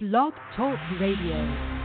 Blog Talk Radio.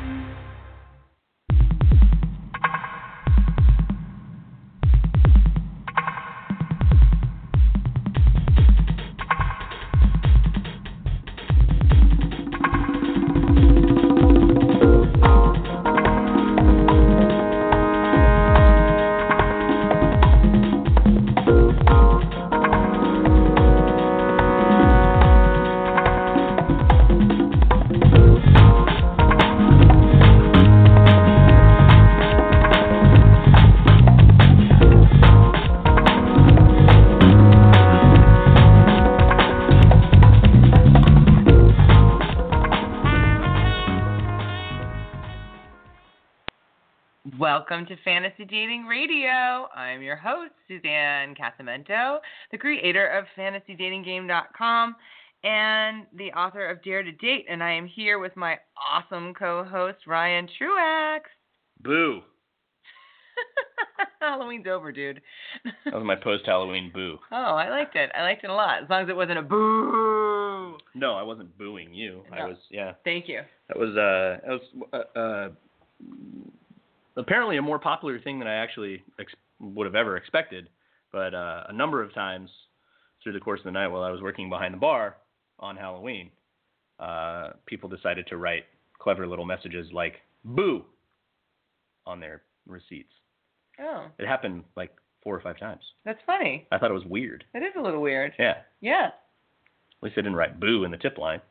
Welcome to Fantasy Dating Radio. I'm your host, Suzanne Casamento, the creator of FantasyDatingGame.com and the author of Dare to Date. And I am here with my awesome co host, Ryan Truax. Boo. Halloween's over, dude. That was my post Halloween boo. Oh, I liked it. I liked it a lot. As long as it wasn't a boo. No, I wasn't booing you. I was yeah. Thank you. That was uh that was uh, uh apparently a more popular thing than I actually ex- would have ever expected. But uh, a number of times through the course of the night while I was working behind the bar on Halloween, uh, people decided to write clever little messages like "boo" on their receipts. Oh, It happened like four or five times. that's funny. I thought it was weird. It is a little weird. Yeah. Yeah. At least they didn't write "boo" in the tip line.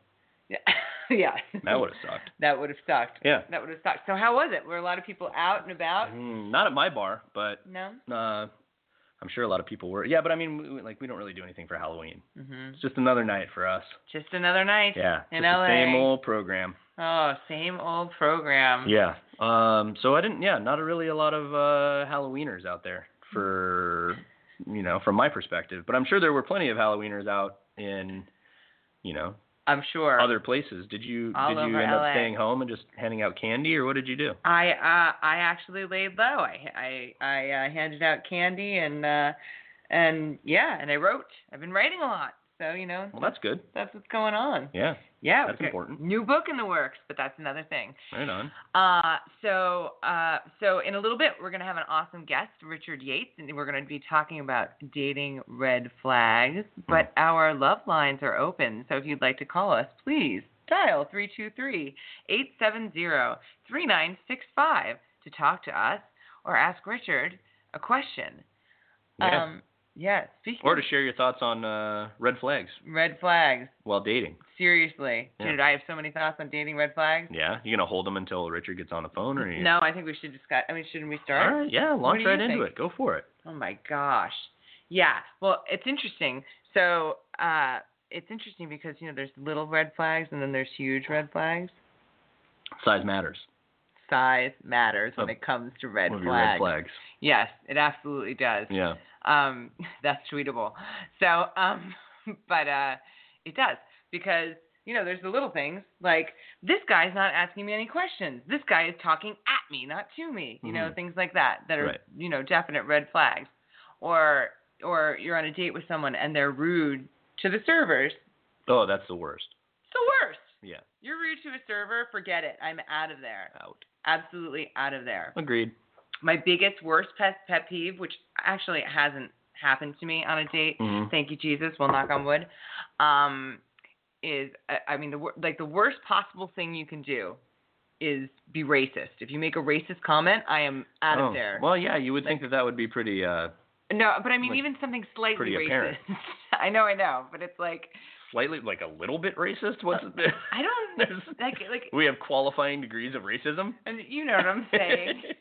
Yeah. yeah. That would have sucked. That would have sucked. Yeah. That would have sucked. So how was it? Were a lot of people out and about? Mm, not at my bar, but No. uh, I'm sure a lot of people were. Yeah, but I mean, we, like we don't really do anything for Halloween. Mm-hmm. It's just another night for us. Just another night. Yeah, In LA. same old program. Oh, same old program. Yeah. Um. So I didn't. Yeah, not a really a lot of uh, Halloweeners out there for you know from my perspective. But I'm sure there were plenty of Halloweeners out in you know I'm sure. other places. Did you All did you end LA. up staying home and just handing out candy, or what did you do? I uh I actually laid low. I I I uh, handed out candy and uh and yeah, and I wrote. I've been writing a lot. So, you know, Well, that's good. that's what's going on. Yeah. Yeah, That's important. New book in the works, but that's another thing. Right on. Uh, so, uh, so in a little bit, we're gonna have an awesome guest, Richard Yates, and we're gonna be talking about dating red flags. But our love lines are open, so if you'd like to call us, please dial 323-870-3965 to talk to us or ask Richard a question. Yeah. Um, yeah. Speaking or to share your thoughts on uh, red flags red flags, while dating. seriously, Yeah. dude, I have so many thoughts on dating red flags. Yeah, you gonna hold them until Richard gets on the phone, or you? No, I think we should discuss. I mean, shouldn't we start? right, yeah, launch right into think? it. Go for it. Oh my gosh. Yeah. Well, it's interesting. So, uh, it's interesting because you know there's little red flags and then there's huge red flags. Size matters. Size matters when Oh, it comes to red One of your flags. red flags. Yes, it absolutely does. Yeah. Um, that's tweetable. So, um, but uh, it does because you know there's the little things like this guy's not asking me any questions. This guy is talking at me, not to me. You know Mhm. things like that that are Right. you know definite red flags. Or or you're on a date with someone and they're rude to the servers. Oh, that's the worst. It's the worst. Yeah. You're rude to a server, forget it. I'm out of there. Out. Absolutely out of there. Agreed. My biggest worst pet pet peeve, which actually hasn't happened to me on a date, Mhm. thank you Jesus, well knock on wood, um, is I, I mean the like the worst possible thing you can do is be racist. If you make a racist comment, I am out oh. of there. Well, yeah, you would Like- think that that would be pretty. uh no, but I mean like, even something slightly racist. I know, I know, but it's like Slightly, like a little bit racist. Uh, What's it? I don't like like we have qualifying degrees of racism. and you know what I'm saying.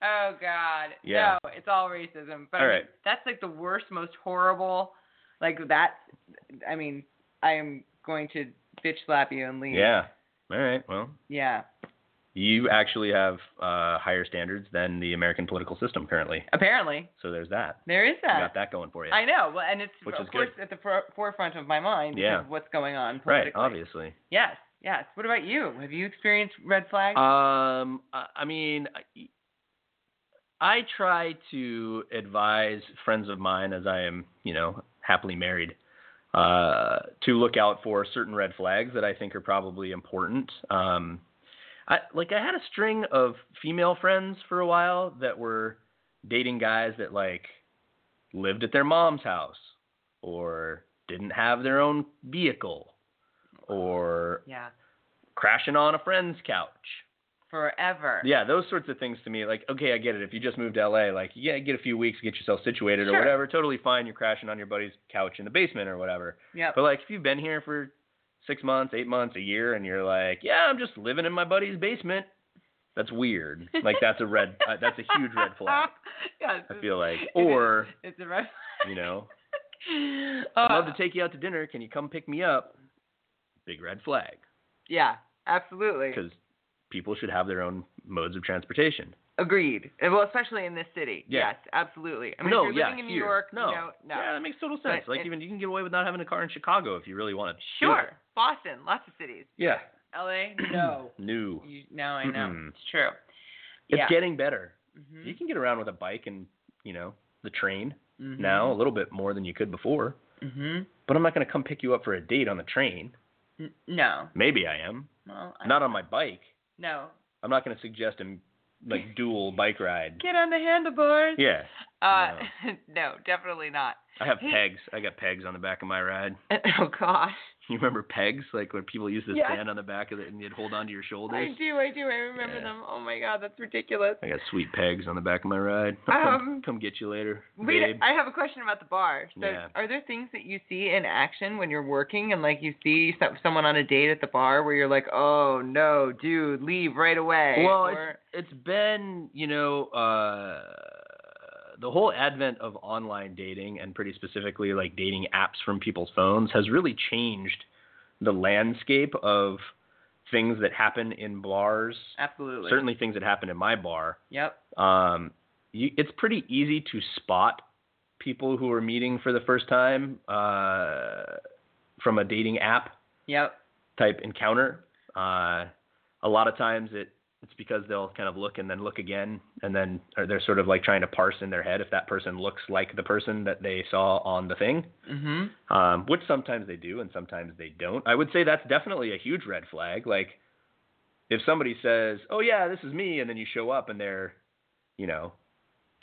Oh God. Yeah. No, it's all racism. But All I mean, that's like the worst, most horrible. Like that. I mean, I am going to bitch slap you and leave. yeah. All right. Well, Yeah. You actually have uh, higher standards than the American political system currently. Apparently, So there's that. there is You that. got that going for you. I know. Well, and it's Which of is course good. at the for- forefront of my mind because Yeah. of what's going on right. Obviously. Yes. Yes. What about you? Have you experienced red flags? Um, I mean, I- I try to advise friends of mine as I am, you know, happily married, uh, to look out for certain red flags that I think are probably important. Um, I like I had a string of female friends for a while that were dating guys that like lived at their mom's house or didn't have their own vehicle or Yeah. crashing on a friend's couch. Forever. Yeah, those sorts of things to me, like, okay, I get it. If you just moved to LA, like, yeah, get a few weeks, get yourself situated Sure. or whatever, totally fine. You're crashing on your buddy's couch in the basement or whatever. Yep. But like, if you've been here for six months, eight months, a year, and you're like, yeah, I'm just living in my buddy's basement, that's weird. Like, that's a red, uh, that's a huge red flag. yeah, I feel like, or it's a red you know, flag. I'd love Uh, to take you out to dinner. Can you come pick me up? Big red flag, Yeah, absolutely. because people should have their own modes of transportation. Agreed. Well, especially in this city. Yeah. Yes, absolutely. I mean, no, if you're yeah, living in New here. York, no, know, no. yeah, that makes total sense. But like it- even you can get away with not having a car in Chicago if you really want to. Sure. Boston, lots of cities. Yeah. LA, no. New. You, now I know. Mm-mm. It's true. It's yeah. getting better. Mhm. You can get around with a bike and you know the train Mhm. now a little bit more than you could before. Mhm. But I'm not going to come pick you up for a date on the train. N- no. Maybe I am. Well, I, Not on my bike. No. I'm not going to suggest a like dual bike ride. Get on the handlebars. Yeah. Uh, no, definitely not. I have Hey. pegs. I got pegs on the back of my ride. Oh gosh. You remember pegs? Like when people used to Yes. stand on the back of it and you'd hold onto your shoulders. I do, I do. I remember Yeah. them. Oh my god, that's ridiculous. I got sweet pegs on the back of my ride. Um, come, come get you later, Wait, babe. I have a question about the bar. So, Yeah. are there things that you see in action when you're working, and like you see someone on a date at the bar, where you're like, "Oh no, dude, leave right away." Well, or, it's it's been you know uh, the whole advent of online dating and pretty specifically like dating apps from people's phones has really changed the landscape of things that happen in bars. absolutely. Certainly, things that happen in my bar. Yep. Um, you, it's pretty easy to spot people who are meeting for the first time uh, from a dating app Yep. type encounter. Uh, a lot of times it it's because they'll kind of look and then look again, and then they're sort of like trying to parse in their head if that person looks like the person that they saw on the thing, Mhm. um, which sometimes they do and sometimes they don't. I would say that's definitely a huge red flag. Like if somebody says, "Oh yeah, this is me," and then you show up and they're, you know,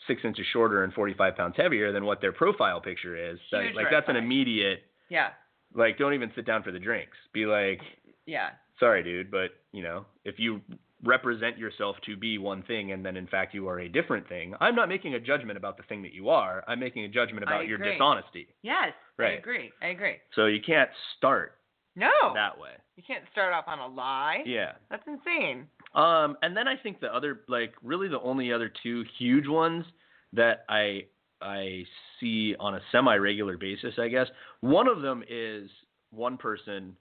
six inches shorter and 45 pounds heavier than what their profile picture is, Huge like that's an immediate Yeah. like don't even sit down for the drinks. Be like, Yeah. sorry, dude, but you know, if you represent yourself to be one thing and then in fact you are a different thing, I'm not making a judgment about the thing that you are. I'm making a judgment about your dishonesty. Yes. right. I agree. I agree. So you can't start No. that way. You can't start off on a lie. Yeah. That's insane. Um, and then I think the other, like, really the only other two huge ones that I I see on a semi-regular basis, I guess. One of them is one person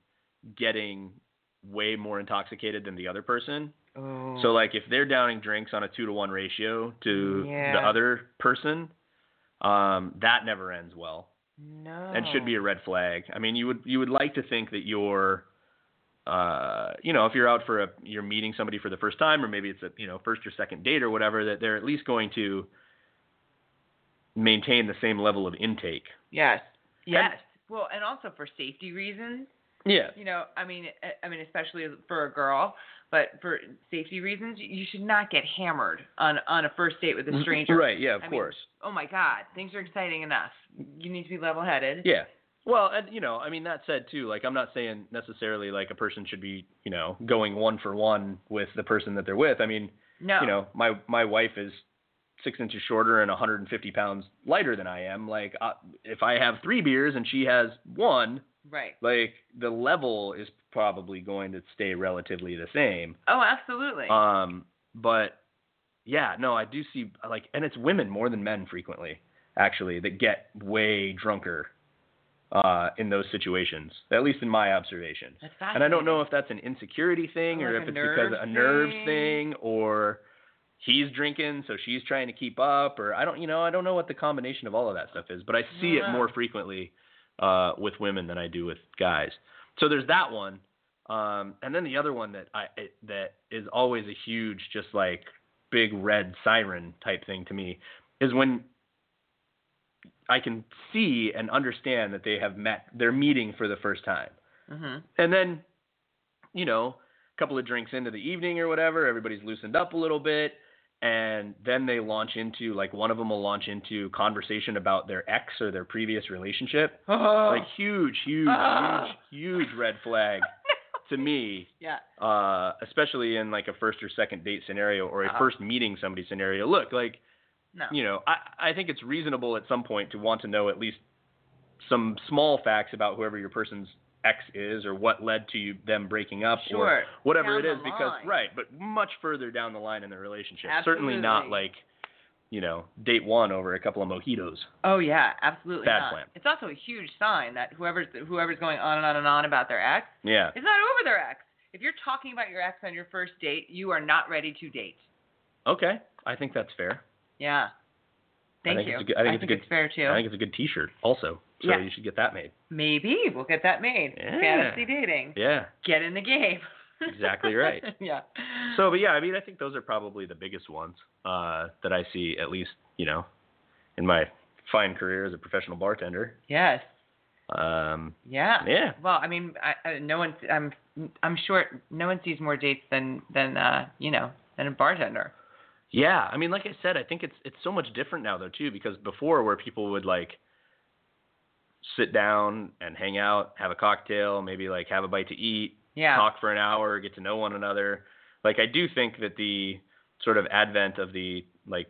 getting way more intoxicated than the other person. Oh. So like if they're downing drinks on a two to one ratio to the other person, um, that never ends well no. and should be a red flag. I mean, you would you would like to think that you're, uh, you know, if you're out for a you're meeting somebody for the first time or maybe it's a you know first or second date or whatever, that they're at least going to maintain the same level of intake. Yes. Yes. well, and also for safety reasons. Yeah. You know, I mean, I mean, especially for a girl, but for safety reasons, you should not get hammered on on a first date with a stranger. Right. Yeah. Of I mean, course. Oh my God, things are exciting enough. You need to be level-headed. Yeah. Well, and you know, I mean that said too, like I'm not saying necessarily like a person should be, you know, going one for one with the person that they're with. I mean, No. you know, my my wife is six inches shorter and 150 pounds lighter than I am. Like, uh, if I have three beers and she has one, Right. like the level is probably going to stay relatively the same. Oh, absolutely. Um, but yeah, no, I do see like, and it's women more than men frequently, actually, that get way drunker uh, in those situations. At least in my observation. That's And I don't know if that's an insecurity thing Or or, like if it's because of a nerves thing. thing or he's drinking so she's trying to keep up or I don't you know I don't know what the combination of all of that stuff is but I see it more frequently uh with women than I do with guys. So there's that one. Um and then the other one that I it, that is always a huge just like big red siren type thing to me is when I can see and understand that they have met they're meeting for the first time. Mhm. And then, you know, a couple of drinks into the evening or whatever, everybody's loosened up a little bit, and then they launch into like one of them will launch into conversation about their ex or their previous relationship. Oh. Like huge, huge, Ah. huge, huge red flag to me. yeah. Uh, especially in like a first or second date scenario or a Uh-huh. first meeting somebody scenario. Look, like No. you know, I, I think it's reasonable at some point to want to know at least some small facts about whoever your person's ex is or what led to you, them breaking up Sure. or whatever Down it is because line. right, but much further down the line in the relationship. Certainly not like, you know, date one over a couple of mojitos. Oh yeah, absolutely Bad not. plan. It's also a huge sign that whoever's whoever's going on and on and on about their ex Yeah. is not over their ex. If you're talking about your ex on your first date, you are not ready to date. Okay. I think that's fair. Yeah. Thank think you. it's a good- I think it's a good- fair too. I think it's a good T-shirt also. So Yeah. you should get that made. Maybe we'll get that made. Yeah. Fantasy dating. Yeah. Get in the game. Exactly right. yeah. So, but yeah, I mean, I think those are probably the biggest ones uh, that I see, at least, you know, in my fine career as a professional bartender. Yes. Um, Yeah. yeah. Well, I mean, I, I, no one. I'm. I'm sure no one sees more dates than than uh, you know than a bartender. Yeah, I mean, like I said, I think it's it's so much different now though too, because before where people would like sit down and hang out, have a cocktail, maybe like have a bite to eat, Yeah. talk for an hour, get to know one another. Like I do think that the sort of advent of the like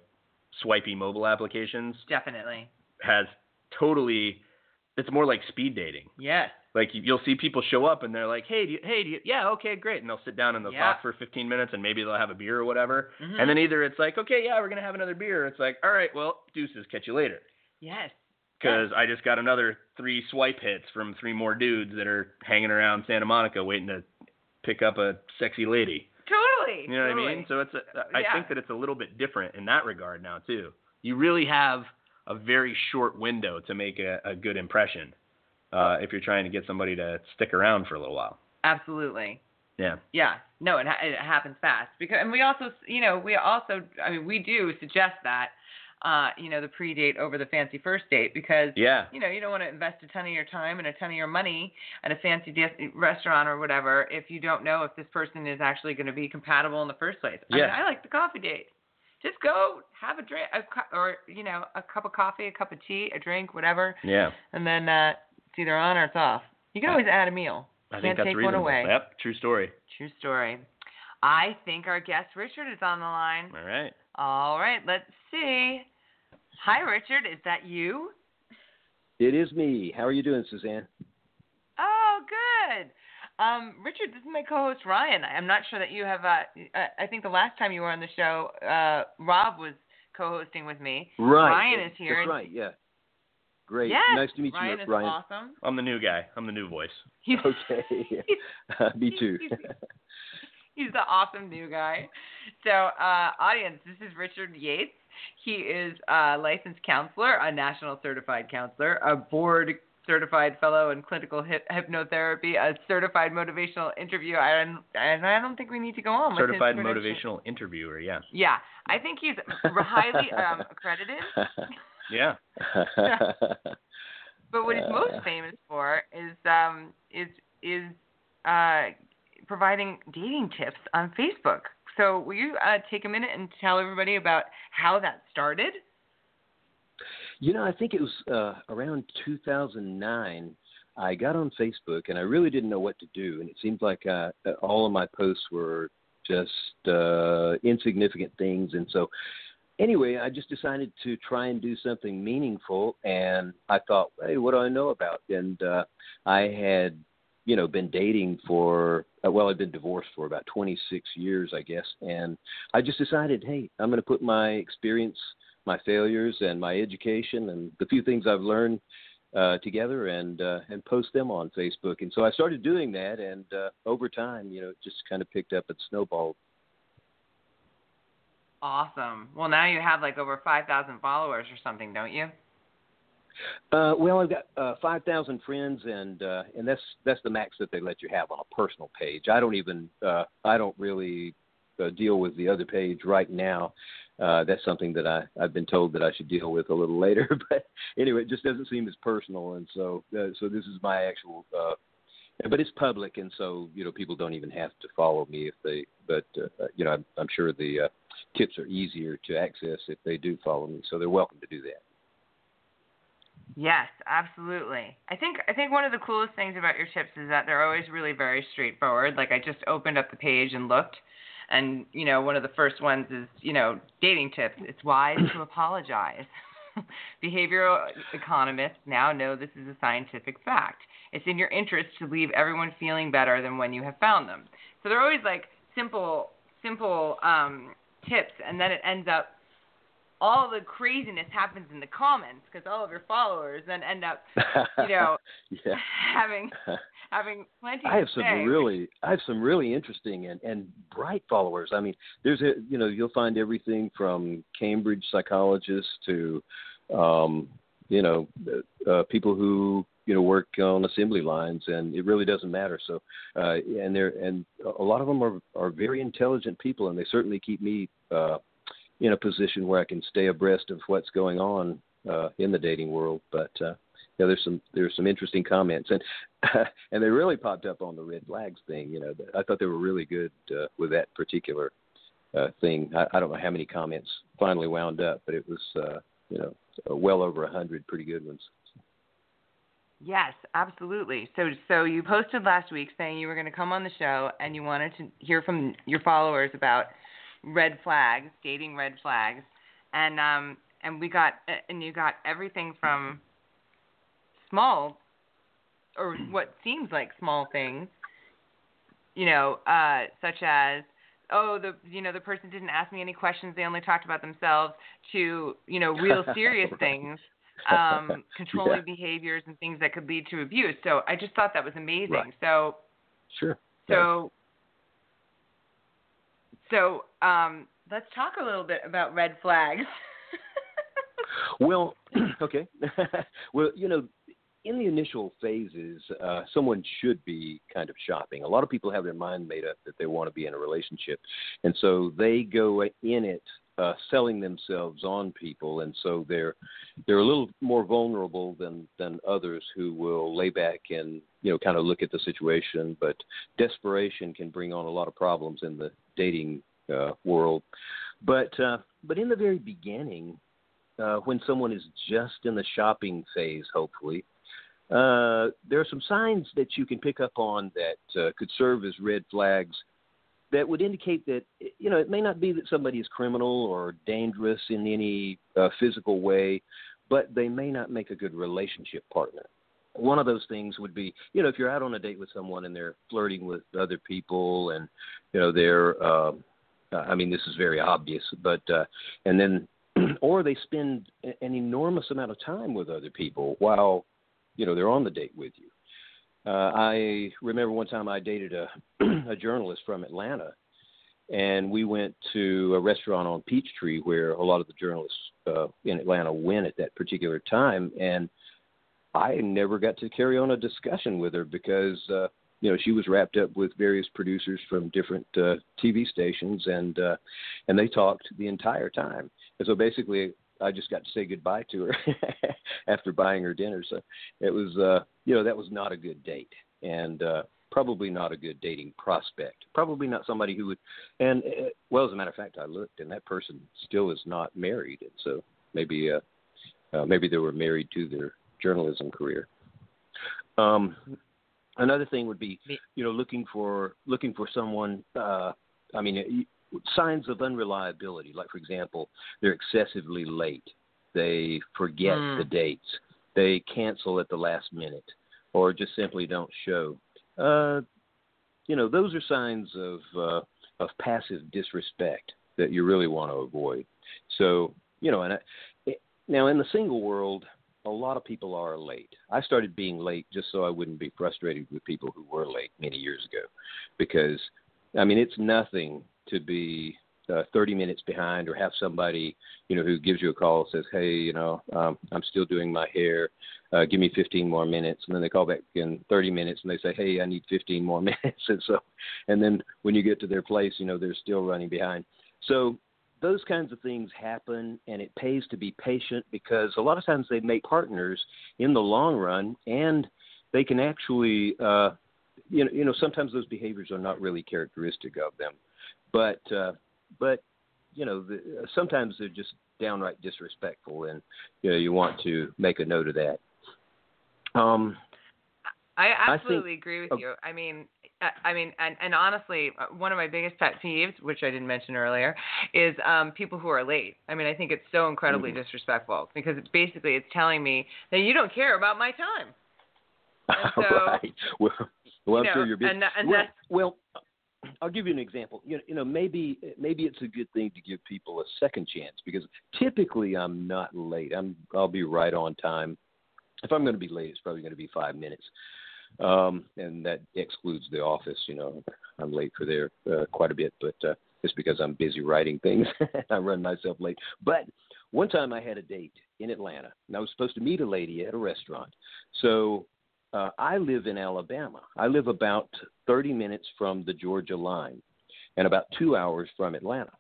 swipey mobile applications Definitely. has totally it's more like speed dating. Yes. Like you- you'll see people show up and they're like, "Hey, do you, hey, do you, yeah, okay, great," and they'll sit down and they'll Yeah. talk for 15 minutes and maybe they'll have a beer or whatever. Mhm. And then either it's like, "Okay, yeah, we're gonna have another beer," or it's like, "All right, well, deuces, catch you later," Yes. Because I just got another three swipe hits from three more dudes that are hanging around Santa Monica waiting to pick up a sexy lady. Totally. You know totally. what I mean? So it's a, I Yeah. think that it's a little bit different in that regard now too. You really have a very short window to make a, a good impression uh, if you're trying to get somebody to stick around for a little while. Absolutely. Yeah. Yeah. No, it, ha- it happens fast because, and we also, you know, we also, I mean, we do suggest that, uh, you know, the pre-date over the fancy first date because, Yeah. you know, you don't want to invest a ton of your time and a ton of your money at a fancy restaurant or whatever if you don't know if this person is actually going to be compatible in the first place. I Yeah. mean, I like the coffee date. Just go have a drink, a cu- or you know, a cup of coffee, a cup of tea, a drink, whatever, Yeah. and then uh, it's either on or it's off. You can always add a meal. I Can't think that's take one reasonable. away. Yep. True story. True story. I think our guest Richard is on the line. All right. All right, let's see. Hi, Richard. Is that you? It is me. How are you doing, Suzanne? Oh, good. Um, Richard, this is my co-host Ryan. I'm not sure that you have. Uh, I- I think the last time you were on the show, uh, Rob was co-hosting with me. Right. Ryan is here. That's right. Yeah. Great. Yes, nice to meet Ryan you, is Ryan. awesome. I'm the new guy. I'm the new voice. He's, Okay. me too. He's the awesome new guy. So, uh, audience, this is Richard Yates. He is a licensed counselor, a national certified counselor, a board certified fellow in clinical hip- hypnotherapy, a certified motivational interview. and I don't think we need to go on. Certified motivational interviewer. Yeah. Yeah, I think he's highly um, accredited. Yeah. But what he's most Uh. famous for is um is is uh providing dating tips on Facebook. So will you uh, take a minute and tell everybody about how that started? You know, I think it was uh, around 2009. I got on Facebook and I really didn't know what to do, and it seemed like uh, all of my posts were just uh, insignificant things, and so anyway, I just decided to try and do something meaningful, and I thought, hey, what do I know about? And uh, I had, you know, been dating for uh, well, i've been divorced for about 26 years, I guess, and I just decided, hey, I'm going to put my experience my failures and my education and the few things I've learned uh, together and uh, and post them on Facebook. And so I started doing that, and uh, over time, you know, it just kind of picked up and snowballed. Awesome. Well, now you have like over 5,000 followers or something, don't you? Uh, well, I've got uh, five thousand friends, and uh, and that's that's the max that they let you have on a personal page. I don't even uh, I don't really uh, deal with the other page right now. uh, that's something that I I've been told that I should deal with a little later. But anyway, it just doesn't seem as personal, and so uh, so this is my actual. Uh, but it's public, and so you know people don't even have to follow me if they. But uh, you know, I'm, I'm sure the uh, tips are easier to access if they do follow me, so they're welcome to do that. Yes, absolutely. I think I think one of the coolest things about your tips is that they're always really very straightforward. Like I just opened up the page and looked, and you know one of the first ones is you know dating tips. It's wise to apologize. Behavioral economists now know this is a scientific fact. It's in your interest to leave everyone feeling better than when you have found them. So they're always like simple, simple um, tips, and then it ends up all the craziness happens in the comments because all of your followers then end up, you know, yeah. having having plenty. I have some say. really, I have some really interesting and and bright followers. I mean, there's a, you know, you'll find everything from Cambridge psychologists to, um, you know, uh, people who you know work on assembly lines, and it really doesn't matter. So, uh, and they're and a lot of them are are very intelligent people, and they certainly keep me. Uh, in a position where I can stay abreast of what's going on uh, in the dating world. But uh, yeah, there's some there's some interesting comments, and and they really popped up on the red flags thing. You know, I thought they were really good uh, with that particular uh, thing. I, I don't know how many comments finally wound up, but it was uh, you know well over a hundred pretty good ones. Yes, absolutely. So so you posted last week saying you were going to come on the show and you wanted to hear from your followers about red flags, dating red flags, and um and we got and you got everything from small or what seems like small things, you know, uh, such as oh the you know the person didn't ask me any questions they only talked about themselves to you know real serious things um controlling Yeah. behaviors and things that could lead to abuse so i just thought that was amazing Right. so Sure. so so um let's talk a little bit about red flags Well, okay. well, you know, in the initial phases, uh, someone should be kind of shopping. A lot of people have their mind made up that they want to be in a relationship, and so they go in it uh, selling themselves on people, and so they're they're a little more vulnerable than than others who will lay back and you know kind of look at the situation. But desperation can bring on a lot of problems in the dating uh, world. But uh, but in the very beginning, uh, when someone is just in the shopping phase, hopefully, uh, there are some signs that you can pick up on that uh, could serve as red flags that would indicate that you know it may not be that somebody is criminal or dangerous in any uh, physical way, but they may not make a good relationship partner. One of those things would be, you know, if you're out on a date with someone and they're flirting with other people, and you know they're, um, I mean, this is very obvious, but uh, and then or they spend an enormous amount of time with other people while you know they're on the date with you. Uh, I remember one time I dated a a journalist from Atlanta, and we went to a restaurant on Peachtree where a lot of the journalists uh, in Atlanta went at that particular time, and I never got to carry on a discussion with her because uh, you know she was wrapped up with various producers from different uh, TV stations, and uh, and they talked the entire time. And so basically, I just got to say goodbye to her after buying her dinner. So it was, uh, you know, that was not a good date, and uh, probably not a good dating prospect. Probably not somebody who would. And uh, well, as a matter of fact, I looked, and that person still is not married, and so maybe, uh, uh, maybe they were married to their journalism career. Um, another thing would be, you know, looking for looking for someone. Uh, I mean, signs of unreliability, like for example, they're excessively late, they forget Hmm. the dates, they cancel at the last minute, or just simply don't show. Uh, you know, those are signs of uh, of passive disrespect that you really want to avoid. So, you know, and I, now in the single world, a lot of people are late. I started being late just so I wouldn't be frustrated with people who were late many years ago, because I mean it's nothing to be uh, 30 minutes behind or have somebody you know who gives you a call says hey you know um, i'm still doing my hair uh, give me 15 more minutes. And then they call back in 30 minutes and they say hey i need 15 more minutes. And so and then when you get to their place you know they're still running behind. So those kinds of things happen, and it pays to be patient because a lot of times they make partners in the long run, and they can actually, uh, you know, you know, sometimes those behaviors are not really characteristic of them, but uh, but you know, the, sometimes they're just downright disrespectful, and you know, you want to make a note of that. Um, I I absolutely think- agree with you. I mean, I- mean, and, and honestly, uh, one of my biggest pet peeves, which I didn't mention earlier, is um, people who are late. I mean, I think it's so incredibly Mm-hmm. disrespectful because it's basically it's telling me that you don't care about my time. And so, right. Well, well I'm know, sure you're busy. and and well, that's- well, I'll give you an example. You know, you know, maybe maybe it's a good thing to give people a second chance because typically I'm not late. I'm I'll be right on time. If I'm going to be late, it's probably going to be five minutes, um, and that excludes the office. You know, I'm late for there uh, quite a bit, but uh, it's because I'm busy writing things. I run myself late. But one time I had a date in Atlanta, and I was supposed to meet a lady at a restaurant. So uh, I live in Alabama. I live about 30 minutes from the Georgia line and about two hours from Atlanta.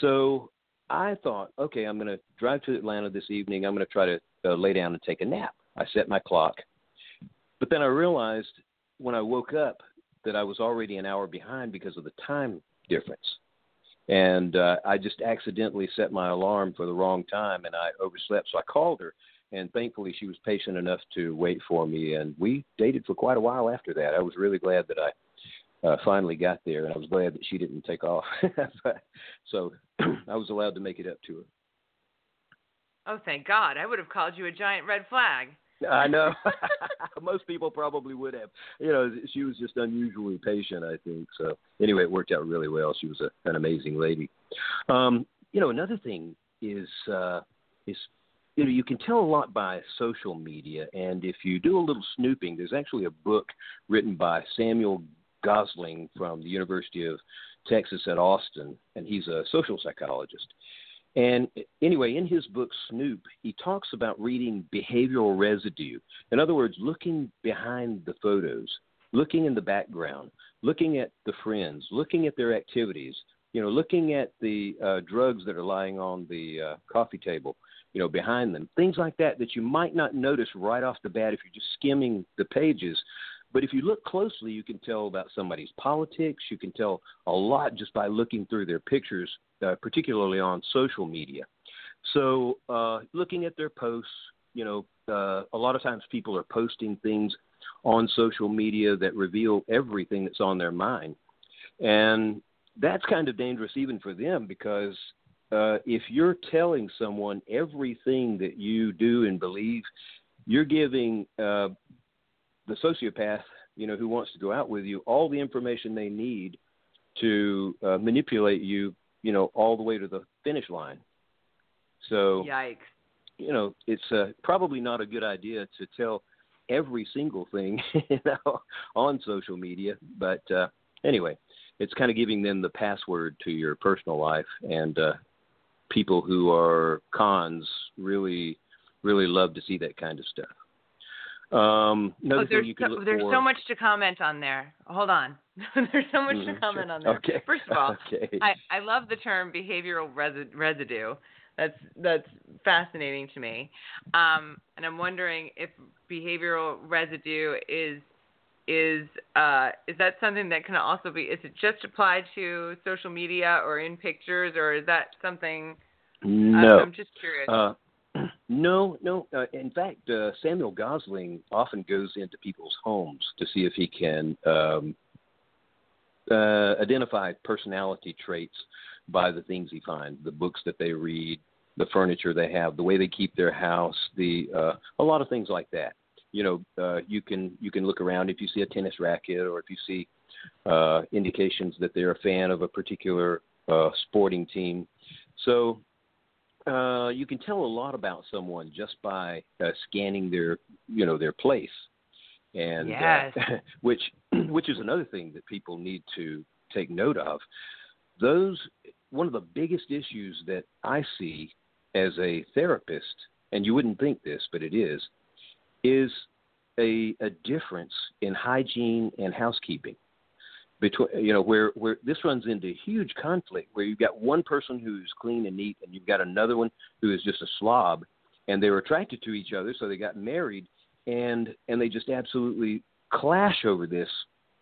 So I thought, okay, I'm going to drive to Atlanta this evening. I'm going to try to uh, lay down and take a nap. I set my clock. But then I realized when I woke up that I was already an hour behind because of the time difference. And uh, I just accidentally set my alarm for the wrong time and I overslept. So I called her and thankfully she was patient enough to wait for me and we dated for quite a while after that i was really glad that i uh, finally got there and i was glad that she didn't take off so i was allowed to make it up to her oh, thank God! I would have called you a giant red flag. I know. Most people probably would have. You know, she was just unusually patient, I think. So anyway, it worked out really well. She was a, an amazing lady. Um, you know, another thing is uh, is you know you can tell a lot by social media, and if you do a little snooping, there's actually a book written by Samuel Gosling from the University of Texas at Austin, and he's a social psychologist. And anyway, in his book Snoop, he talks about reading behavioral residue. In other words, looking behind the photos, looking in the background, looking at the friends, looking at their activities, you know, looking at the uh, drugs that are lying on the uh, coffee table, you know, behind them, things like that that you might not notice right off the bat if you're just skimming the pages. But if you look closely, you can tell about somebody's politics. You can tell a lot just by looking through their pictures, uh, particularly on social media. So, uh, looking at their posts, you know, uh, a lot of times people are posting things on social media that reveal everything that's on their mind. And that's kind of dangerous even for them because uh, if you're telling someone everything that you do and believe, you're giving uh, the sociopath, you know, who wants to go out with you, all the information they need to uh, manipulate you, you know, all the way to the finish line. So, Yikes! you know, it's uh, probably not a good idea to tell every single thing you know, on social media. But uh, anyway, it's kind of giving them the password to your personal life, and uh, people who are cons really, really love to see that kind of stuff. Um, Oh, there's so, there's for. so much to comment on there. Hold on. there's so much Mhm, to comment sure. on there. Okay. First of all, okay. I, I love the term behavioral resi- residue. That's that's fascinating to me. Um, and I'm wondering if behavioral residue is is uh, is that something that can also be is it just applied to social media or in pictures or is that something uh, no. I'm just curious. Uh, no, no. Uh, in fact, uh, Samuel Gosling often goes into people's homes to see if he can um, uh, identify personality traits by the things he finds, the books that they read, the furniture they have, the way they keep their house, the uh, a lot of things like that. You know, uh, you can you can look around if you see a tennis racket or if you see uh, indications that they're a fan of a particular uh, sporting team. So uh, you can tell a lot about someone just by uh, scanning their, you know, their place, and Yes. uh, which which is another thing that people need to take note of. Those one of the biggest issues that I see as a therapist, and you wouldn't think this, but it is, is a, a difference in hygiene and housekeeping. Between you know where where this runs into huge conflict where you've got one person who's clean and neat and you've got another one who is just a slob and they were attracted to each other so they got married and and they just absolutely clash over this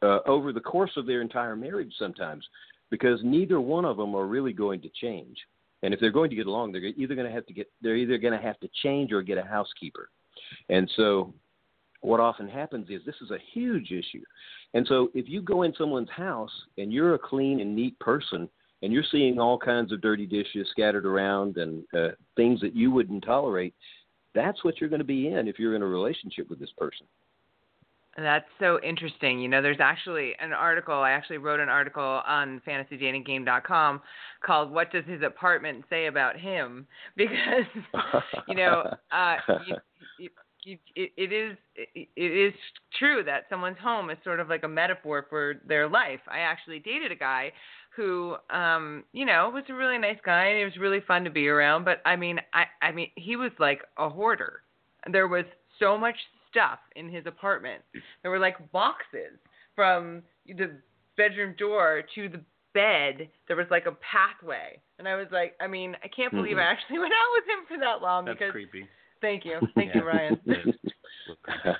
uh, over the course of their entire marriage sometimes because neither one of them are really going to change. And if they're going to get along they're either going to have to get they're either going to have to change or get a housekeeper. And so what often happens is this is a huge issue. And so if you go in someone's house and you're a clean and neat person and you're seeing all kinds of dirty dishes scattered around and uh, things that you wouldn't tolerate, that's what you're going to be in if you're in a relationship with this person. That's so interesting. You know, there's actually an article. I actually wrote an article on fantasydatinggame.com called "What Does His Apartment Say About Him?" Because you know, uh, you, you, it, it is it is true that someone's home is sort of like a metaphor for their life. I actually dated a guy who um you know was a really nice guy and it was really fun to be around but i mean i i mean he was like a hoarder. There was so much stuff in his apartment. There were like boxes from the bedroom door to the bed. There was like a pathway. And i was like i mean i can't believe mm-hmm. i actually went out with him for that long That's because creepy Thank you, thank you, Ryan. it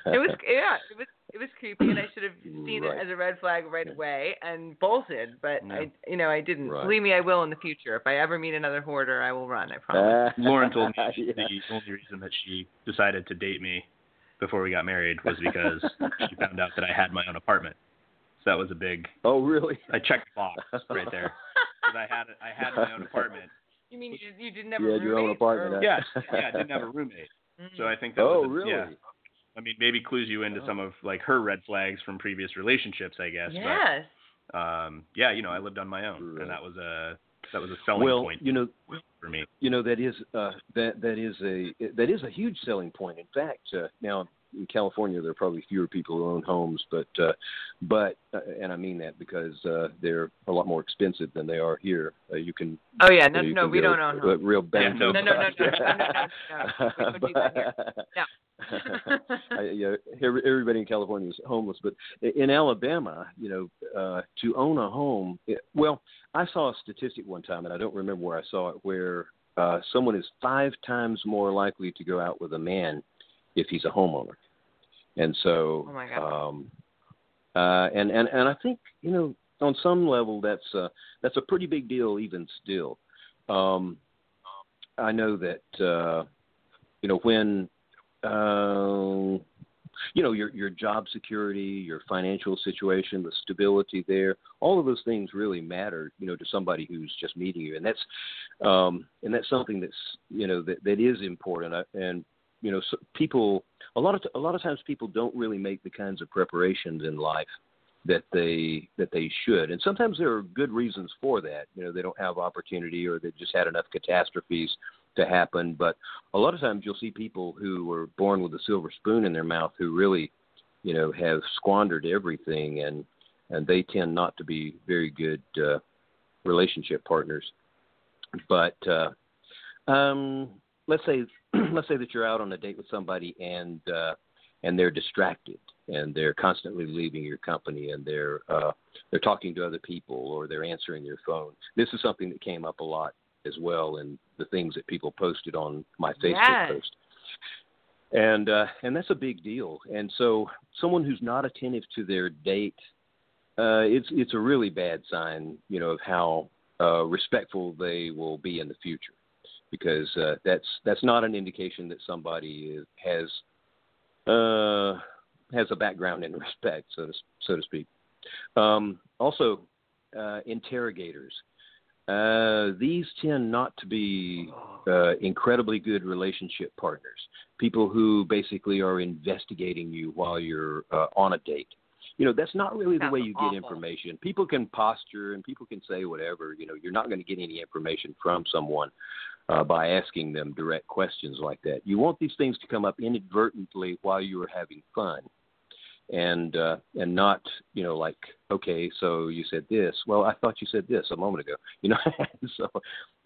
was yeah, it was it was creepy, and I should have seen right. it as a red flag right away and bolted. But yeah. I, you know, I didn't. Right. Believe me, I will in the future. If I ever meet another hoarder, I will run. I promise. Lauren told me yeah. the only reason that she decided to date me before we got married was because she found out that I had my own apartment. So that was a big. Oh really? I checked the box right there because I had I had my own apartment you mean you, you didn't have yeah, a roommate? your own apartment. Or... Yeah, yeah, I didn't have a roommate. Mm-hmm. So I think that oh, was a, really? yeah. I mean, maybe clues you into oh. some of like her red flags from previous relationships, I guess. Yes. But, um, yeah, you know, I lived on my own, right. and that was a that was a selling well, point. you know, for me. You know that is uh, that that is a that is a huge selling point. In fact, uh, now in California, there are probably fewer people who own homes, but uh, but and I mean that because uh, they're a lot more expensive than they are here. Uh, you can oh yeah no you know, no we don't own homes. real banks yeah, no, no, no, no no no no no no. no. Everybody in California is homeless, but in Alabama, you know, uh, to own a home. It, well, I saw a statistic one time, and I don't remember where I saw it, where uh, someone is five times more likely to go out with a man if he's a homeowner. And so, oh my God. um, uh, and and and I think you know on some level that's uh, that's a pretty big deal even still. Um, I know that uh, you know when uh, you know your your job security, your financial situation, the stability there, all of those things really matter, you know, to somebody who's just meeting you, and that's um, and that's something that's you know that that is important. And you know, people a lot of a lot of times people don't really make the kinds of preparations in life that they that they should, and sometimes there are good reasons for that. You know, they don't have opportunity or they just had enough catastrophes to happen. But a lot of times you'll see people who were born with a silver spoon in their mouth who really, you know, have squandered everything, and and they tend not to be very good uh, relationship partners. But uh, um, let's say let's say that you're out on a date with somebody and uh, and they're distracted and they're constantly leaving your company and they're uh, they're talking to other people or they're answering their phone. This is something that came up a lot as well in the things that people posted on my Facebook yes. post. And uh, and that's a big deal. And so someone who's not attentive to their date, uh, it's it's a really bad sign, you know, of how uh, respectful they will be in the future because uh, that's that's not an indication that somebody is, has uh, has a background in respect, so to so to speak. Um, also, uh, interrogators. Uh, these tend not to be uh, incredibly good relationship partners. People who basically are investigating you while you're uh, on a date. You know, that's not really the way you awful. get information. People can posture and people can say whatever. You know, you're not going to get any information from someone uh, by asking them direct questions like that. You want these things to come up inadvertently while you are having fun, and uh, and not you know like okay, so you said this. Well, I thought you said this a moment ago. You know, so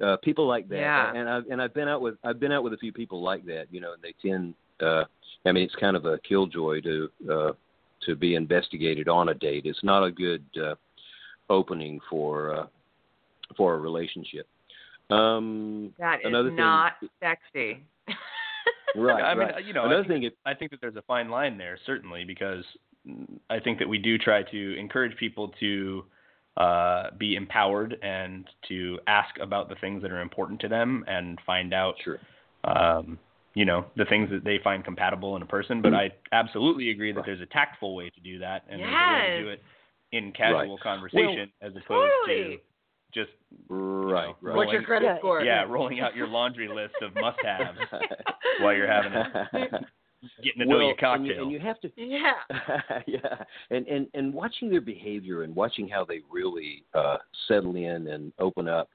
uh, people like that. Yeah. And I've and I've been out with I've been out with a few people like that. You know, and they tend. Uh, I mean, it's kind of a killjoy to uh, to be investigated on a date. It's not a good. Uh, opening for uh, for a relationship. Um, That is another thing- not sexy. right. I mean, right. you know, I another think, thing. It, I think that there's a fine line there, certainly, because I think that we do try to encourage people to uh, be empowered and to ask about the things that are important to them and find out, sure. um, you know, the things that they find compatible in a person. But I mm-hmm. absolutely agree that there's a tactful way to do that, and there's a way to do it in casual Right. conversation as opposed Totally. to just Right. know, right. What's your credit Yeah, score? yeah rolling out your laundry list of must-haves while you're having a getting to know well, your and cocktail. you, and you have to Yeah. yeah, and and and watching their behavior and watching how they really uh, settle in and open up,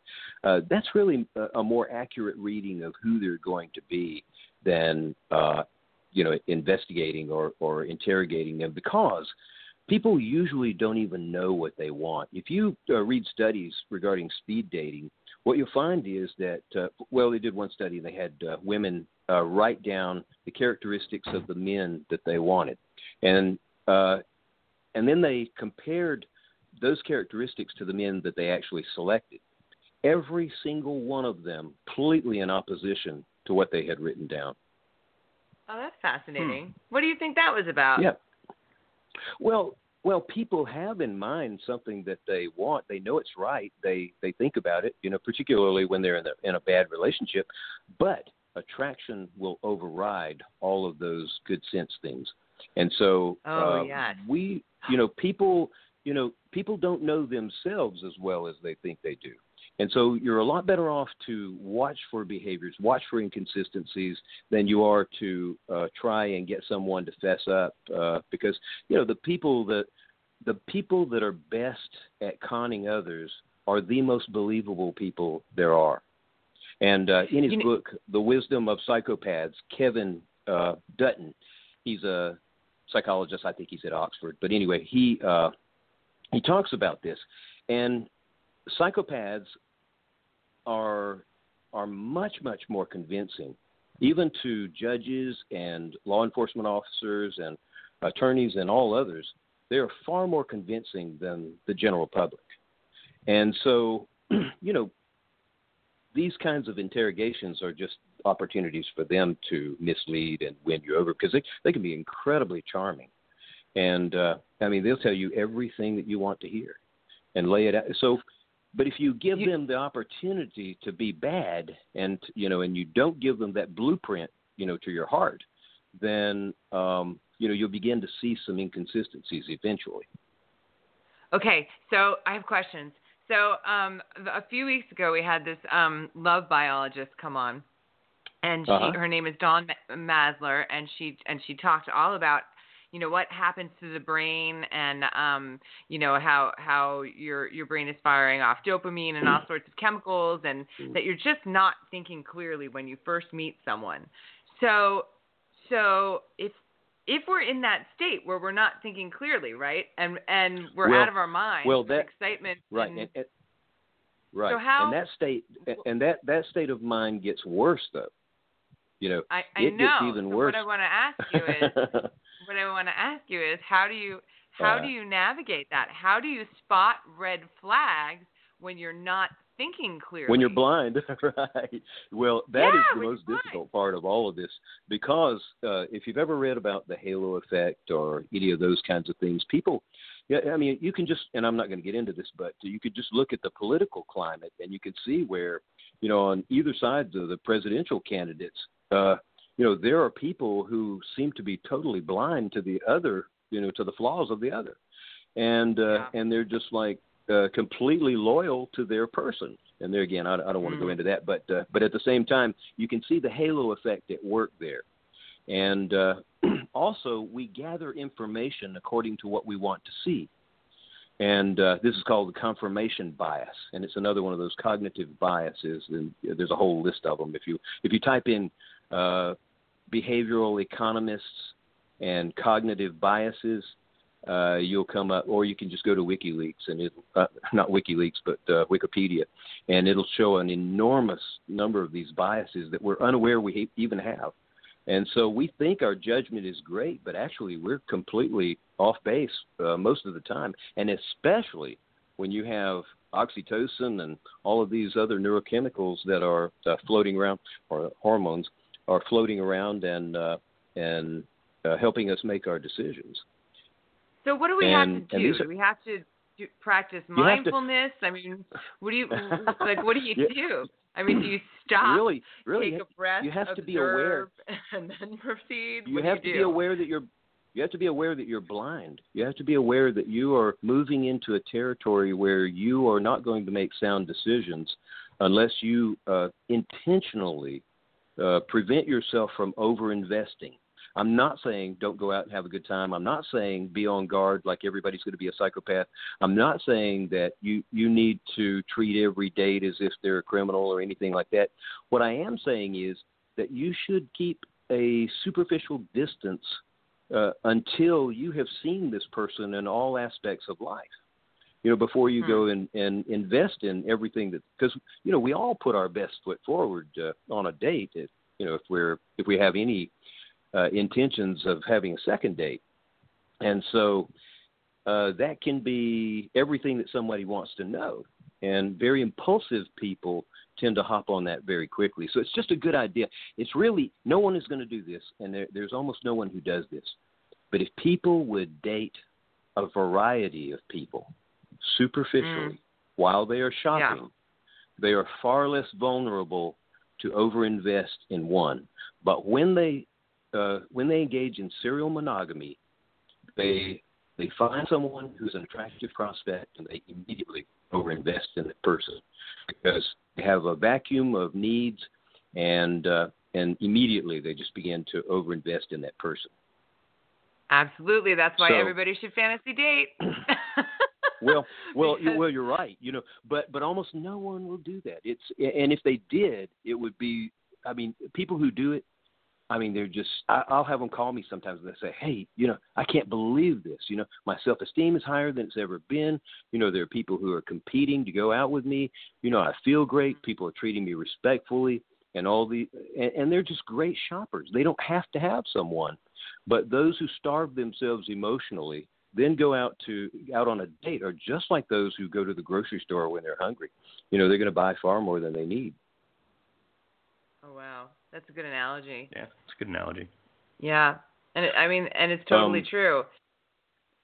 uh, that's really a, a more accurate reading of who they're going to be than uh, you know investigating or or interrogating them because people usually don't even know what they want. If you uh, read studies regarding speed dating, what you'll find is that uh, well, they did one study and they had uh, women uh, write down the characteristics of the men that they wanted, and uh, and then they compared those characteristics to the men that they actually selected. Every single one of them completely in opposition to what they had written down. Oh, that's fascinating. What do you think that was about? Yeah. Well, well, people have in mind something that they want. They know it's right. They they think about it. You know, particularly when they're in a in a bad relationship. But attraction will override all of those good sense things. And so Oh, uh, yes. we, you know, people, you know, people don't know themselves as well as they think they do. And so you're a lot better off to watch for behaviors, watch for inconsistencies than you are to uh, try and get someone to fess up uh, because you know the people that the people that are best at conning others are the most believable people there are. And uh, in his You know- book, The Wisdom of Psychopaths, Kevin uh, Dutton, he's a psychologist. I think he's at Oxford, but anyway, he uh, he talks about this, and psychopaths are are much much more convincing, even to judges and law enforcement officers and attorneys and all others. They are far more convincing than the general public, and so you know these kinds of interrogations are just opportunities for them to mislead and win you over because they they can be incredibly charming, and uh, I mean they'll tell you everything that you want to hear, and lay it out. So, but if you give You- them the opportunity to be bad, and you know, and you don't give them that blueprint, you know, to your heart, then um, you know you'll begin to see some inconsistencies eventually. Okay, so I have questions. So um, a few weeks ago, we had this um, love biologist come on, and she, Uh-huh. her name is Dawn Maslar, and she and she talked all about you know what happens to the brain and um you know how how your your brain is firing off dopamine and all sorts of chemicals and that you're just not thinking clearly when you first meet someone so so if if we're in that state where we're not thinking clearly right and and we're Well- out of our mind, well, that- excitement Right. and, And, and, right. So how- and that state and that that state of mind gets worse though. You know, I, I it know. gets even so worse. what I want to ask you is, what I want to ask you is, how do you how Uh, do you navigate that? How do you spot red flags when you're not thinking clearly? when you're blind, right? Well, that is Yeah, the most difficult part of all of this because uh, if you've ever read about the halo effect or any of those kinds of things, people, yeah, I mean, you can just, and I'm not going to get into this, but you could just look at the political climate and you can see where, you know, on either side of the presidential candidates, uh, you know, there are people who seem to be totally blind to the other, you know, to the flaws of the other, and uh, Yeah. and they're just like uh, completely loyal to their person. And there again, I, I don't want to go Mm. into that, but uh, but at the same time, you can see the halo effect at work there. And uh, also, we gather information according to what we want to see. And uh, this is called the confirmation bias, and it's another one of those cognitive biases. And there's a whole list of them. If you if you type in uh, behavioral economists and cognitive biases, uh, you'll come up, or you can just go to WikiLeaks and it, uh, not WikiLeaks, but uh, Wikipedia, and it'll show an enormous number of these biases that we're unaware we ha- even have. And so we think our judgment is great, but actually we're completely off base uh, most of the time, and especially when you have oxytocin and all of these other neurochemicals that are uh, floating around, or hormones, are floating around and uh, and uh, helping us make our decisions. So what do we And- have to do? are- do we have to do, practice You have to- mindfulness? I mean, what do you like? What do you Yeah. do? I mean, do you stop, really, really, take a breath, you have to be aware. and then proceed? you what have do to you be aware that you're you have to be aware that you're blind. You have to be aware that you are moving into a territory where you are not going to make sound decisions unless you uh, intentionally uh, prevent yourself from over investing. I'm not saying don't go out and have a good time. I'm not saying be on guard like everybody's going to be a psychopath. I'm not saying that you you need to treat every date as if they're a criminal or anything like that. What I am saying is that you should keep a superficial distance uh, until you have seen this person in all aspects of life. You know, before you go and, and invest in everything that, because you know we all put our best foot forward uh, on a date. If, you know, if we're if we have any uh, intentions of having a second date, and so uh, that can be everything that somebody wants to know. And very impulsive people tend to hop on that very quickly. So it's just a good idea. It's really no one is going to do this, and there, there's almost no one who does this. But if people would date a variety of people superficially Mm. while they are shopping, Yeah. they are far less vulnerable to overinvest in one. But when they uh, when they engage in serial monogamy, they they find someone who's an attractive prospect and they immediately overinvest in that person because they have a vacuum of needs and uh, and immediately they just begin to overinvest in that person. Absolutely. That's why So- everybody should fantasy date. Well, well, you, well, you're right. You know, but but almost no one will do that. It's and if they did, it would be. I mean, people who do it. I mean, they're just. I, I'll have them call me sometimes and they say, "Hey, you know, I can't believe this. You know, my self-esteem is higher than it's ever been. You know, there are people who are competing to go out with me. You know, I feel great. People are treating me respectfully, and all the and, and they're just great shoppers. They don't have to have someone, but those who starve themselves emotionally then go out to out on a date are just like those who go to the grocery store when they're hungry. You know, they're going to buy far more than they need. oh wow, that's a good analogy. Yeah, it's a good analogy. Yeah, and it, I mean, and it's totally Um, true.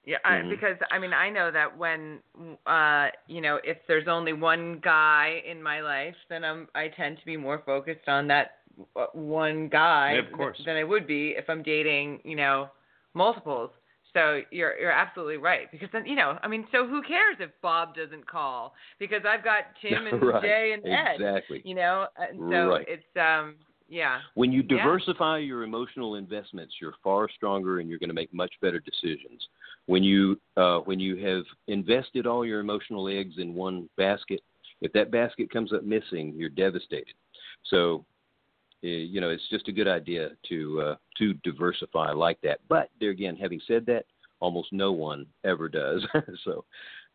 Yeah, I, Mhm. because I mean, I know that when uh, you know, if there's only one guy in my life, then I'm I tend to be more focused on that uh, one guy Yeah, of course. than I would be if I'm dating, you know, multiples. So you're you're absolutely right because then you know I mean so who cares if Bob doesn't call because I've got Tim and right. Jay and Ed Exactly. you know and so Right. it's um yeah When you Yeah. diversify your emotional investments, you're far stronger and you're going to make much better decisions. When you uh, when you have invested all your emotional eggs in one basket, if that basket comes up missing, you're devastated. So, uh, you know, it's just a good idea to uh, to diversify like that. But there again, having said that, almost no one ever does. so,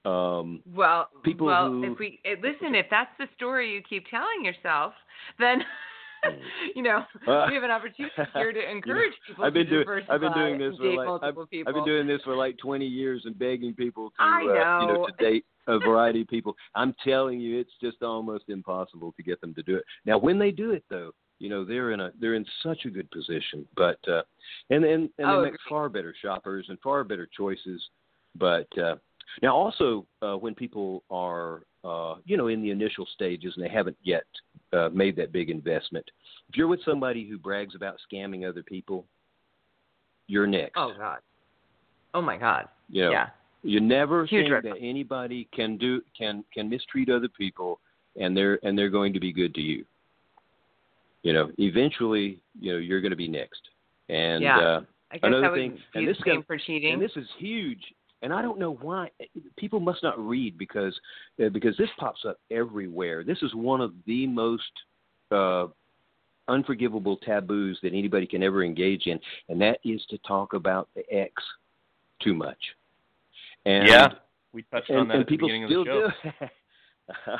um, Well, People well, who- if we eh, listen, if that's the story you keep telling yourself, then you know Uh, we have an opportunity here to encourage people I've been to doing diversify I've been doing this for like I've. I've been doing this for like 20 years and begging people to uh, you know know. to date a variety of people. I'm telling you, it's just almost impossible to get them to do it. Now, when they do it, though, you know they're in a they're in such a good position. But uh, and and and Oh, they make far better shoppers and far better choices. But uh, now also uh, when people are uh, you know in the initial stages and they haven't yet uh, made that big investment, if you're with somebody who brags about scamming other people, you're next. Oh God. Oh my God. You know, Yeah. you never Huge think red that anybody can do can can mistreat other people and they're and they're going to be good to you. You know, eventually, you know, you're going to be next. And Yeah. uh I guess Another that would thing- and this same for cheating. and this is huge. And I don't know why people must not read because uh, because this pops up everywhere. This is one of the most uh, unforgivable taboos that anybody can ever engage in, and that is to talk about the ex too much. And yeah, we touched on that and at the people beginning of still the show.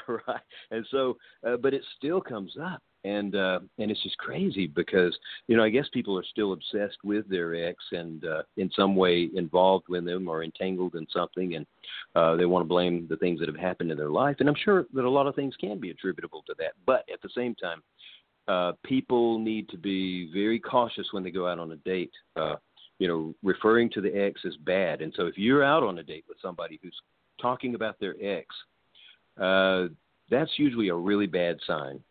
do. right. And so, uh, but it still comes up, and uh, and it's just crazy because you know I guess people are still obsessed with their ex and uh, in some way involved with them or entangled in something, and uh, they want to blame the things that have happened in their life. And I'm sure that a lot of things can be attributable to that, but at the same time, uh, people need to be very cautious when they go out on a date. Uh, you know, referring to the ex as bad. And so if you're out on a date with somebody who's talking about their ex, uh, that's usually a really bad sign.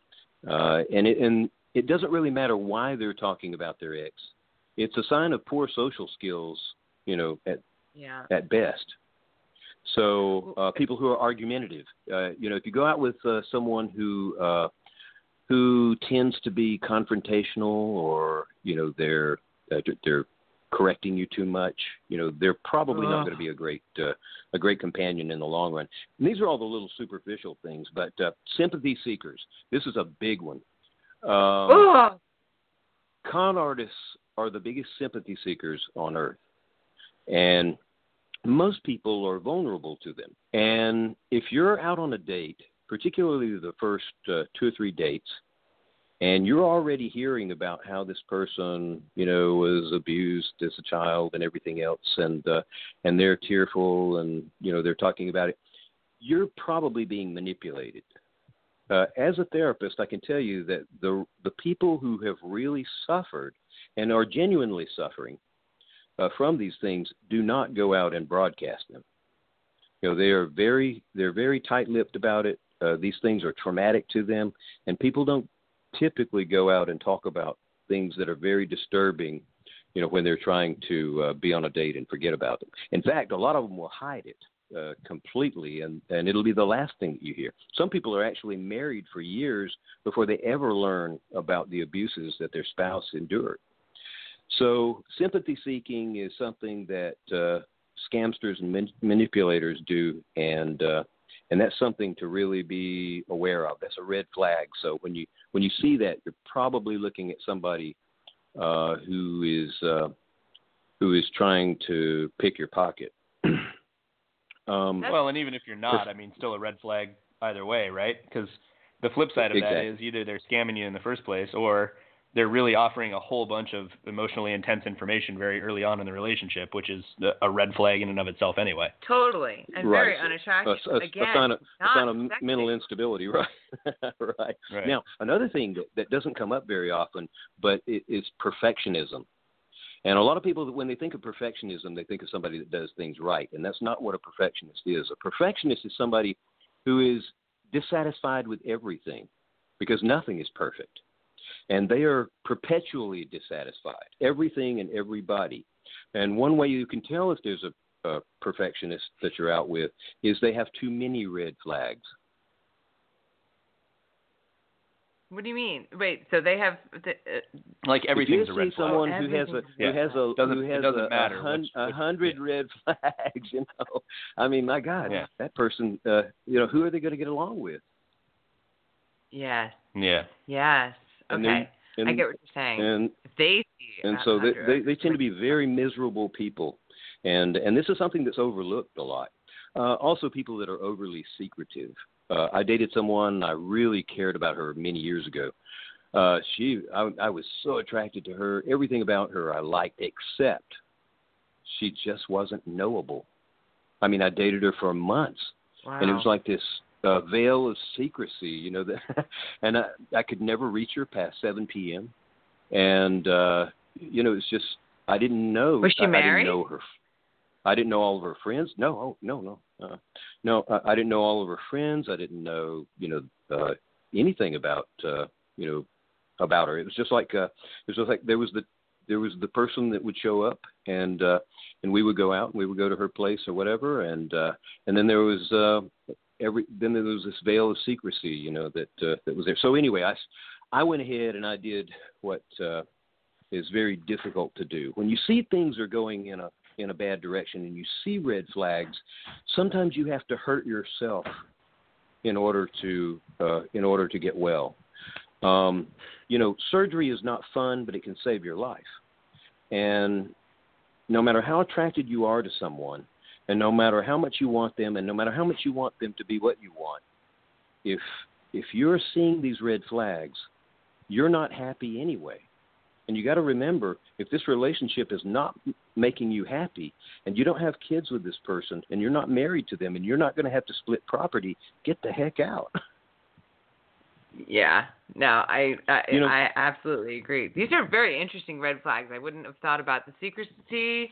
Uh, and it, and it doesn't really matter why they're talking about their ex. It's a sign of poor social skills, you know, at Yeah. at best. So uh, people who are argumentative, uh, you know, if you go out with uh, someone who uh, who tends to be confrontational, or you know, they're uh, they're correcting you too much, you know, they're probably not going to be a great uh, a great companion in the long run. And these are all the little superficial things, but uh, sympathy seekers. This is a big one. Um, con artists are the biggest sympathy seekers on earth. And most people are vulnerable to them. And if you're out on a date, particularly the first uh, two or three dates, and you're already hearing about how this person, you know, was abused as a child and everything else, and uh, and they're tearful and you know they're talking about it, you're probably being manipulated. Uh, as a therapist, I can tell you that the the people who have really suffered and are genuinely suffering uh, from these things do not go out and broadcast them. You know, they are very they're very tight-lipped about it. Uh, these things are traumatic to them, and people don't typically go out and talk about things that are very disturbing. You know, when they're trying to uh, be on a date and forget about them. In fact, a lot of them will hide it uh, completely, and and it'll be the last thing that you hear. Some people are actually married for years before they ever learn about the abuses that their spouse endured. So sympathy seeking is something that uh, scamsters and man- manipulators do, and uh, and that's something to really be aware of. That's a red flag. So when you when you see that, you're probably looking at somebody uh, who is uh, who is trying to pick your pocket. um, Well, and even if you're not, I mean, still a red flag either way, right? Because the flip side of that Exactly. is either they're scamming you in the first place, or they're really offering a whole bunch of emotionally intense information very early on in the relationship, which is a red flag in and of itself anyway. Totally. And Right. very a, unattractive. a, a Again, sign of, a sign of mental instability, right? right. Right. Now, another thing that, that doesn't come up very often, but it is perfectionism. And a lot of people, when they think of perfectionism, they think of somebody that does things right, and that's not what a perfectionist is. A perfectionist is somebody who is dissatisfied with everything because nothing is perfect, and they are perpetually dissatisfied, everything and everybody. And one way you can tell if there's a, a perfectionist that you're out with is they have too many red flags. What do you mean? Wait, so they have the, uh, Like everything's if you a red see flag. someone who has a everything's who has a Doesn't- who has doesn't a, matter a, hun- which- a hundred yeah. red flags, you know. I mean, my God, Yeah. that person, uh, you know, who are they going to get along with? yes, Yeah. yes. And Okay, they- and, I get what you're saying. and if they see and so they, they they tend to be very miserable people, and and this is something that's overlooked a lot. Uh, also, people that are overly secretive. Uh, I dated someone I really cared about her many years ago. Uh, she, I, I was so attracted to her. Everything about her I liked, except she just wasn't knowable. I mean, I dated her for months, wow. and it was like this uh, veil of secrecy, you know. That, and I, I could never reach her past 7 p.m. And uh, you know, it's just I didn't know. Was she I, I didn't know her. I didn't know all of her friends. No, oh, no, no, uh, no. I, I didn't know all of her friends. I didn't know, you know, uh, anything about, uh, you know, about her. It was just like uh, it was just like there was the there was the person that would show up and uh, and we would go out and we would go to her place or whatever and uh, and then there was uh, every then there was this veil of secrecy, you know, that uh, that was there. So anyway, I I went ahead and I did what uh, is very difficult to do. When you see things are going in a in a bad direction and you see red flags, sometimes you have to hurt yourself in order to uh, in order to get well. Um, you know, surgery is not fun, but it can save your life. And no matter how attracted you are to someone, and no matter how much you want them, and no matter how much you want them to be what you want, if if you're seeing these red flags, you're not happy anyway. And you got to remember, if this relationship is not making you happy, and you don't have kids with this person, and you're not married to them, and you're not going to have to split property, get the heck out. Yeah, no, I I, You know- I absolutely agree. These are very interesting red flags. I wouldn't have thought about the secrecy,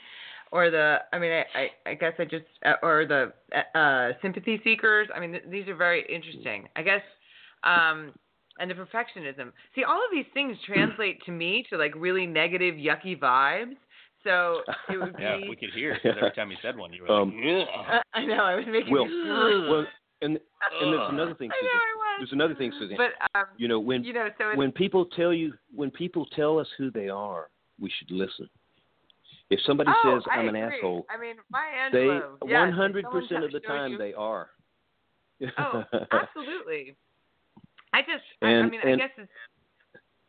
or the. I mean, I I, I guess I just uh, or the uh, sympathy seekers. I mean, th- these are very interesting. I guess, um, and the perfectionism. See, all of these things translate to me to like really negative, yucky vibes. So it would be. Yeah, we could hear. 'cause every time you said one, you were Um, like, I know. I was making. well, well, and and there's another thing, I know I was. There's another thing, Suzanne. But um, You know, when you know, so when people tell you when people tell us who they are, we should listen. If somebody oh, says I'm I an agree. asshole, I mean, my they Angelo. one hundred percent of the time you- they are. Oh, absolutely. I just, I, I And- mean, I guess it's,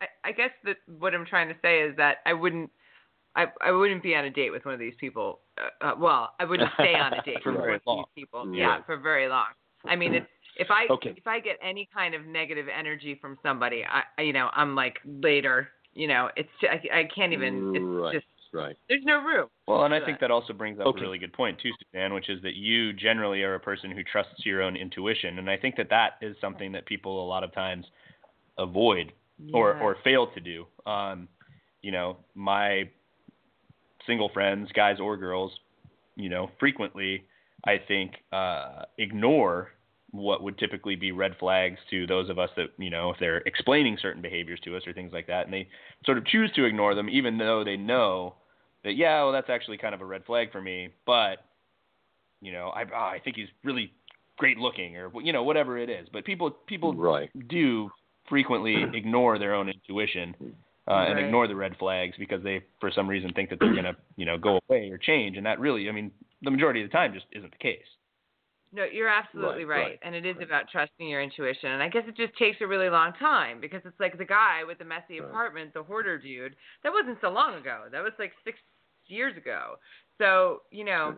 I, I guess that what I'm trying to say is that I wouldn't, I, I wouldn't be on a date with one of these people. Uh, uh, well, I wouldn't stay on a date with one of long. these people. Right. Yeah, for very long. I mean, it's if I Okay. if I get any kind of negative energy from somebody, I, I you know, I'm like later. You know, it's I, I can't even. It's Right. just right. there's no room. Well, and I for think that. that also brings up Okay. a really good point too, Suzanne, which is that you generally are a person who trusts your own intuition, and I think that that is something that people a lot of times avoid or or fail to do. Um, you know, my single friends, guys or girls, you know, frequently I think uh, ignore what would typically be red flags to those of us that you know if they're explaining certain behaviors to us or things like that, and they sort of choose to ignore them even though they know that yeah, well that's actually kind of a red flag for me, but you know I oh, I think he's really great looking or you know whatever it is, but people people Right. do frequently ignore their own intuition uh, and ignore the red flags because they, for some reason, think that they're gonna, you know, go away or change, and that really, I mean, the majority of the time just isn't the case. No, you're absolutely Right, right, right, and it is right. about trusting your intuition. And I guess it just takes a really long time because it's like the guy with the messy apartment, the hoarder dude. That wasn't so long ago. That was like six years ago. So you know,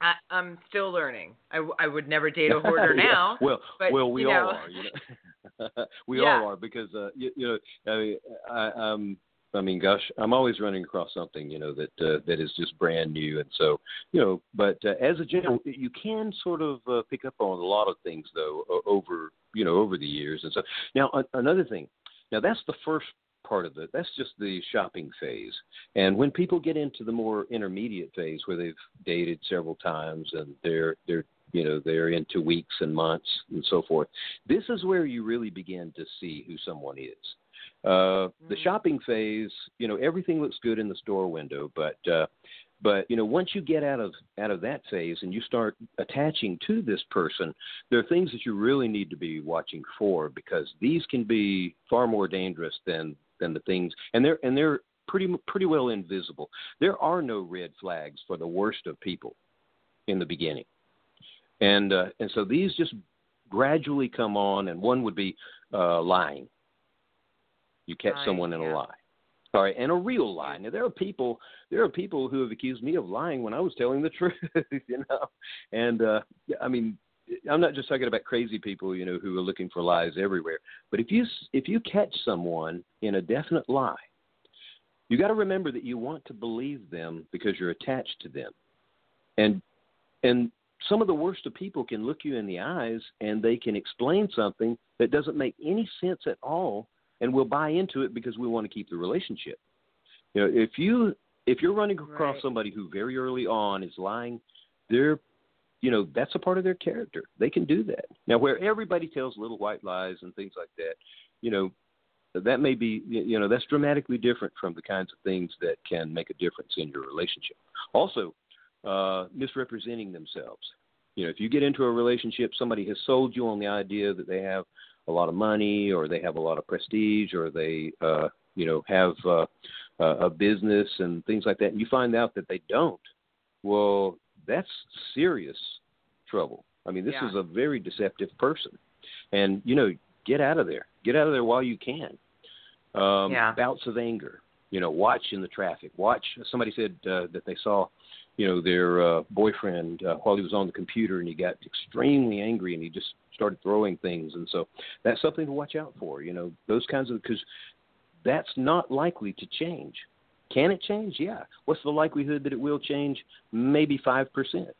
I, I'm still learning. I, I would never date a hoarder Yeah. now. Well, but, well, we you know- all are. You know, we Yeah. all are because uh, you, you know, I mean, I, um, I mean, gosh, I'm always running across something you know that uh, that is just brand new, and so you know. But uh, as a general, you can sort of uh, pick up on a lot of things though over you know over the years, and so now a- another thing. Now that's the first part of it. That's just the shopping phase. And when people get into the more intermediate phase where they've dated several times and they're they're you know they're into weeks and months and so forth, this is where you really begin to see who someone is. Uh, the Mm. shopping phase, you know, everything looks good in the store window, but uh, but you know, once you get out of out of that phase and you start attaching to this person, there are things that you really need to be watching for because these can be far more dangerous than than the things, and they're and they're pretty pretty well invisible. There are no red flags for the worst of people in the beginning, and uh, and so these just gradually come on, and one would be uh, lying. You catch someone in yeah. a lie. Right, and a real lie. Now there are people there are people who have accused me of lying when I was telling the truth, you know. And uh yeah, I mean, I'm not just talking about crazy people, you know, who are looking for lies everywhere. But if you if you catch someone in a definite lie, you got to remember that you want to believe them because you're attached to them. And and some of the worst of people can look you in the eyes and they can explain something that doesn't make any sense at all and we'll buy into it because we want to keep the relationship. You know, if you if you're running across Right. somebody who very early on is lying, they're you know, that's a part of their character. They can do that. Now where everybody tells little white lies and things like that, you know, that may be you know, that's dramatically different from the kinds of things that can make a difference in your relationship. Also, uh misrepresenting themselves. You know, if you get into a relationship, somebody has sold you on the idea that they have a lot of money or they have a lot of prestige or they uh you know have uh, a business and things like that and you find out that they don't well that's serious trouble. I mean this Yeah. is a very deceptive person. And you know get out of there. Get out of there while you can. Um Yeah. bouts of anger. You know watch in the traffic. Watch somebody said uh, that they saw you know, their uh, boyfriend uh, while he was on the computer, and he got extremely angry, and he just started throwing things, and so that's something to watch out for. You know, those kinds of because that's not likely to change. Can it change? Yeah. What's the likelihood that it will change? Maybe five percent.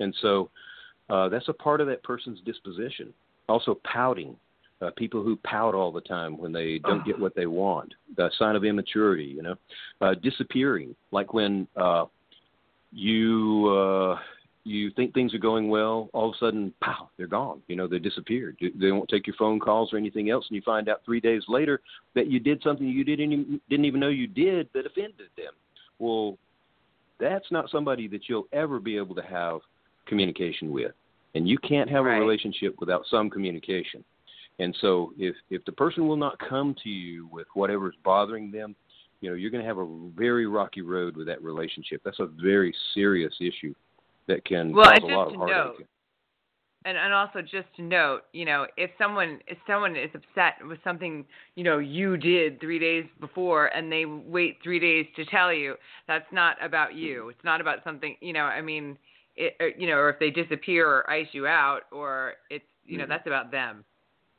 And so uh, that's a part of that person's disposition. Also, pouting. Uh, people who pout all the time when they don't get what they want. The sign of immaturity, you know. Uh, disappearing, like when uh, you uh, you think things are going well, all of a sudden, pow, they're gone. You know, they disappeared. They won't take your phone calls or anything else, and you find out three days later that you did something you didn't didn't even know you did that offended them. Well, that's not somebody that you'll ever be able to have communication with. And you can't have right. a relationship without some communication. And so if if the person will not come to you with whatever's bothering them, you know, you're going to have a very rocky road with that relationship. That's a very serious issue that can well, cause a lot of heartache. Note, and and also just to note, you know, if someone if someone is upset with something, you know, you did 3 days before and they wait 3 days to tell you, that's not about you. It's not about something, you know, I mean, it, you know, or if they disappear or ice you out, or it's, you know, mm-hmm. that's about them.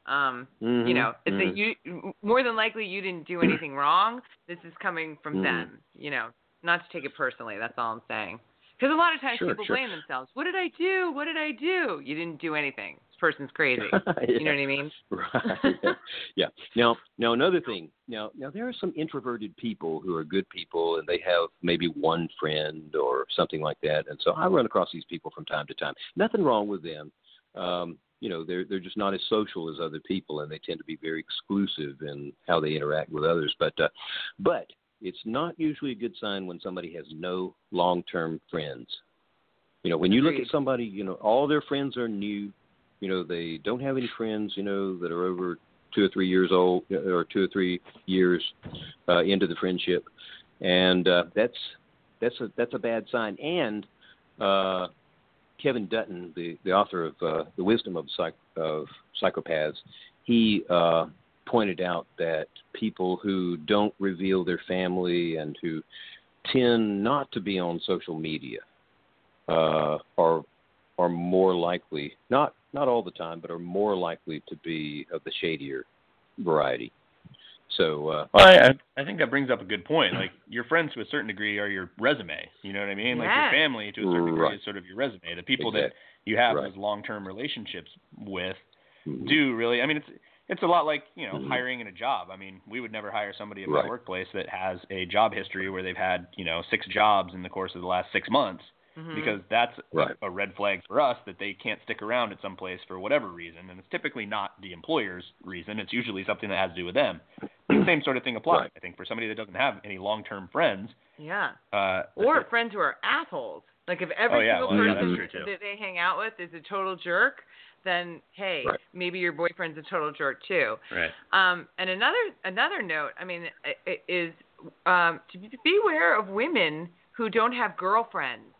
Um, mm-hmm. you know, mm-hmm. that you more than likely you didn't do anything wrong. This is coming from mm-hmm. them. You know, not to take it personally. That's all I'm saying. Because a lot of times sure, people sure. blame themselves. What did I do? What did I do? You didn't do anything. This person's crazy. yeah. You know what I mean? Right. yeah. yeah. Now, now another thing. Now, now there are some introverted people who are good people, and they have maybe one friend or something like that. And so I run across these people from time to time. Nothing wrong with them. Um, you know, they're they're just not as social as other people, and they tend to be very exclusive in how they interact with others. But, uh, but it's not usually a good sign when somebody has no long-term friends. You know, when you look at somebody, you know, all their friends are new. You know, they don't have any friends, you know, that are over two or three years old or two or three years uh, into the friendship, and uh, that's that's a that's a bad sign. And uh, Kevin Dutton, the the author of uh, the Wisdom of Psych of Psychopaths, he uh, pointed out that people who don't reveal their family and who tend not to be on social media uh, are are more likely not not all the time, but are more likely to be of the shadier variety. So uh, well, I, I think that brings up a good point. Like your friends to a certain degree are your resume. You know what I mean? Like your family to a certain degree right. is sort of your resume. The people exactly. that you have right. those long-term relationships with mm-hmm. do really. I mean, it's it's a lot like you know mm-hmm. hiring in a job. I mean, we would never hire somebody at right. my workplace that has a job history where they've had you know six jobs in the course of the last six months, mm-hmm. because that's right. a red flag for us that they can't stick around at some place for whatever reason, and it's typically not the employer's reason. It's usually something that has to do with them. the same sort of thing applies, right. I think, for somebody that doesn't have any long-term friends. Yeah. Uh, or friends who are assholes. Like if every oh, yeah. single well, person yeah, that they hang out with is a total jerk, then hey, right. maybe your boyfriend's a total jerk too. Right. Um, and another another note, I mean, is um, to beware of women who don't have girlfriends.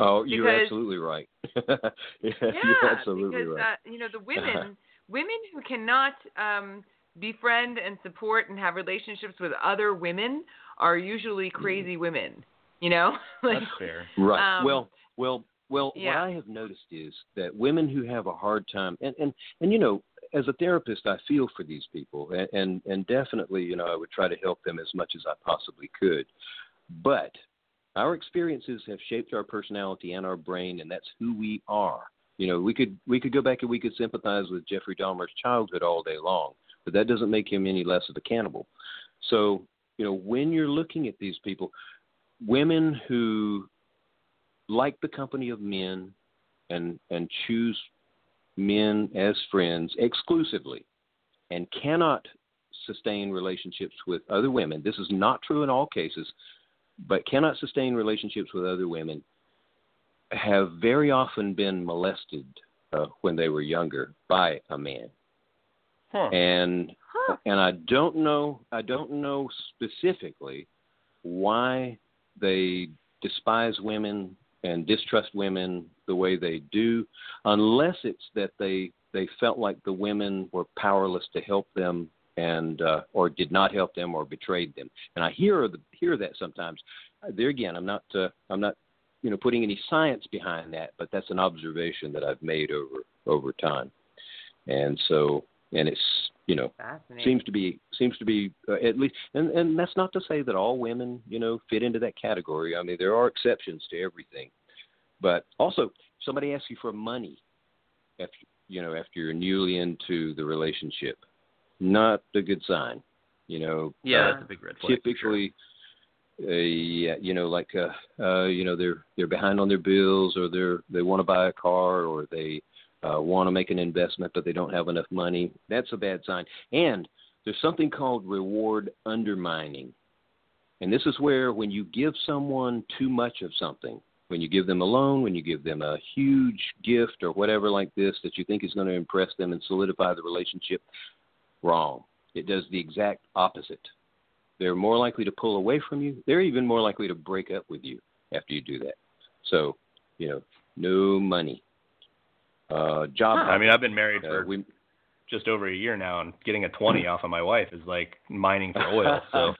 Oh, you're because, absolutely right. yeah, yeah, you're absolutely because right. uh, you know the women women who cannot um, befriend and support and have relationships with other women are usually Mm-hmm. crazy mm. women. You know, like, That's fair. Right. Um, well, well, well. yeah. What I have noticed is that women who have a hard time, and and and you know, as a therapist, I feel for these people, and and, and definitely, you know, I would try to help them as much as I possibly could. But our experiences have shaped our personality and our brain, and that's who we are. You know, we could we could go back and we could sympathize with Jeffrey Dahmer's childhood all day long, but that doesn't make him any less of a cannibal. So, you know, when you're looking at these people, women who like the company of men and and choose men as friends exclusively and cannot sustain relationships with other women. This is not true in all cases, but cannot sustain relationships with other women have very often been molested uh, when they were younger by a man. Huh. And Huh. and I don't know I don't know specifically why they despise women and distrust women the way they do, unless it's that they they felt like the women were powerless to help them and uh, or did not help them or betrayed them. And I hear the, hear that sometimes. there again, I'm not uh, I'm not you know putting any science behind that, but that's an observation that I've made over over time, and so and it's you know seems to be seems to be uh, at least and and that's not to say that all women you know fit into that category. I mean there are exceptions to everything, but also somebody asks you for money after you know after you're newly into the relationship, not a good sign. You know, yeah, uh, big red flag. Typically, uh, yeah, you know, like uh, uh, you know, they're they're behind on their bills, or they're they want to buy a car, or they uh, want to make an investment, but they don't have enough money. That's a bad sign. And there's something called reward undermining, and this is where when you give someone too much of something, when you give them a loan, when you give them a huge gift or whatever like this that you think is going to impress them and solidify the relationship, wrong. It does the exact opposite. They're more likely to pull away from you. They're even more likely to break up with you after you do that. So, you know, no money. Uh, job. I mean, I've been married uh, for we, just over a year now, and getting a twenty off of my wife is like mining for oil. So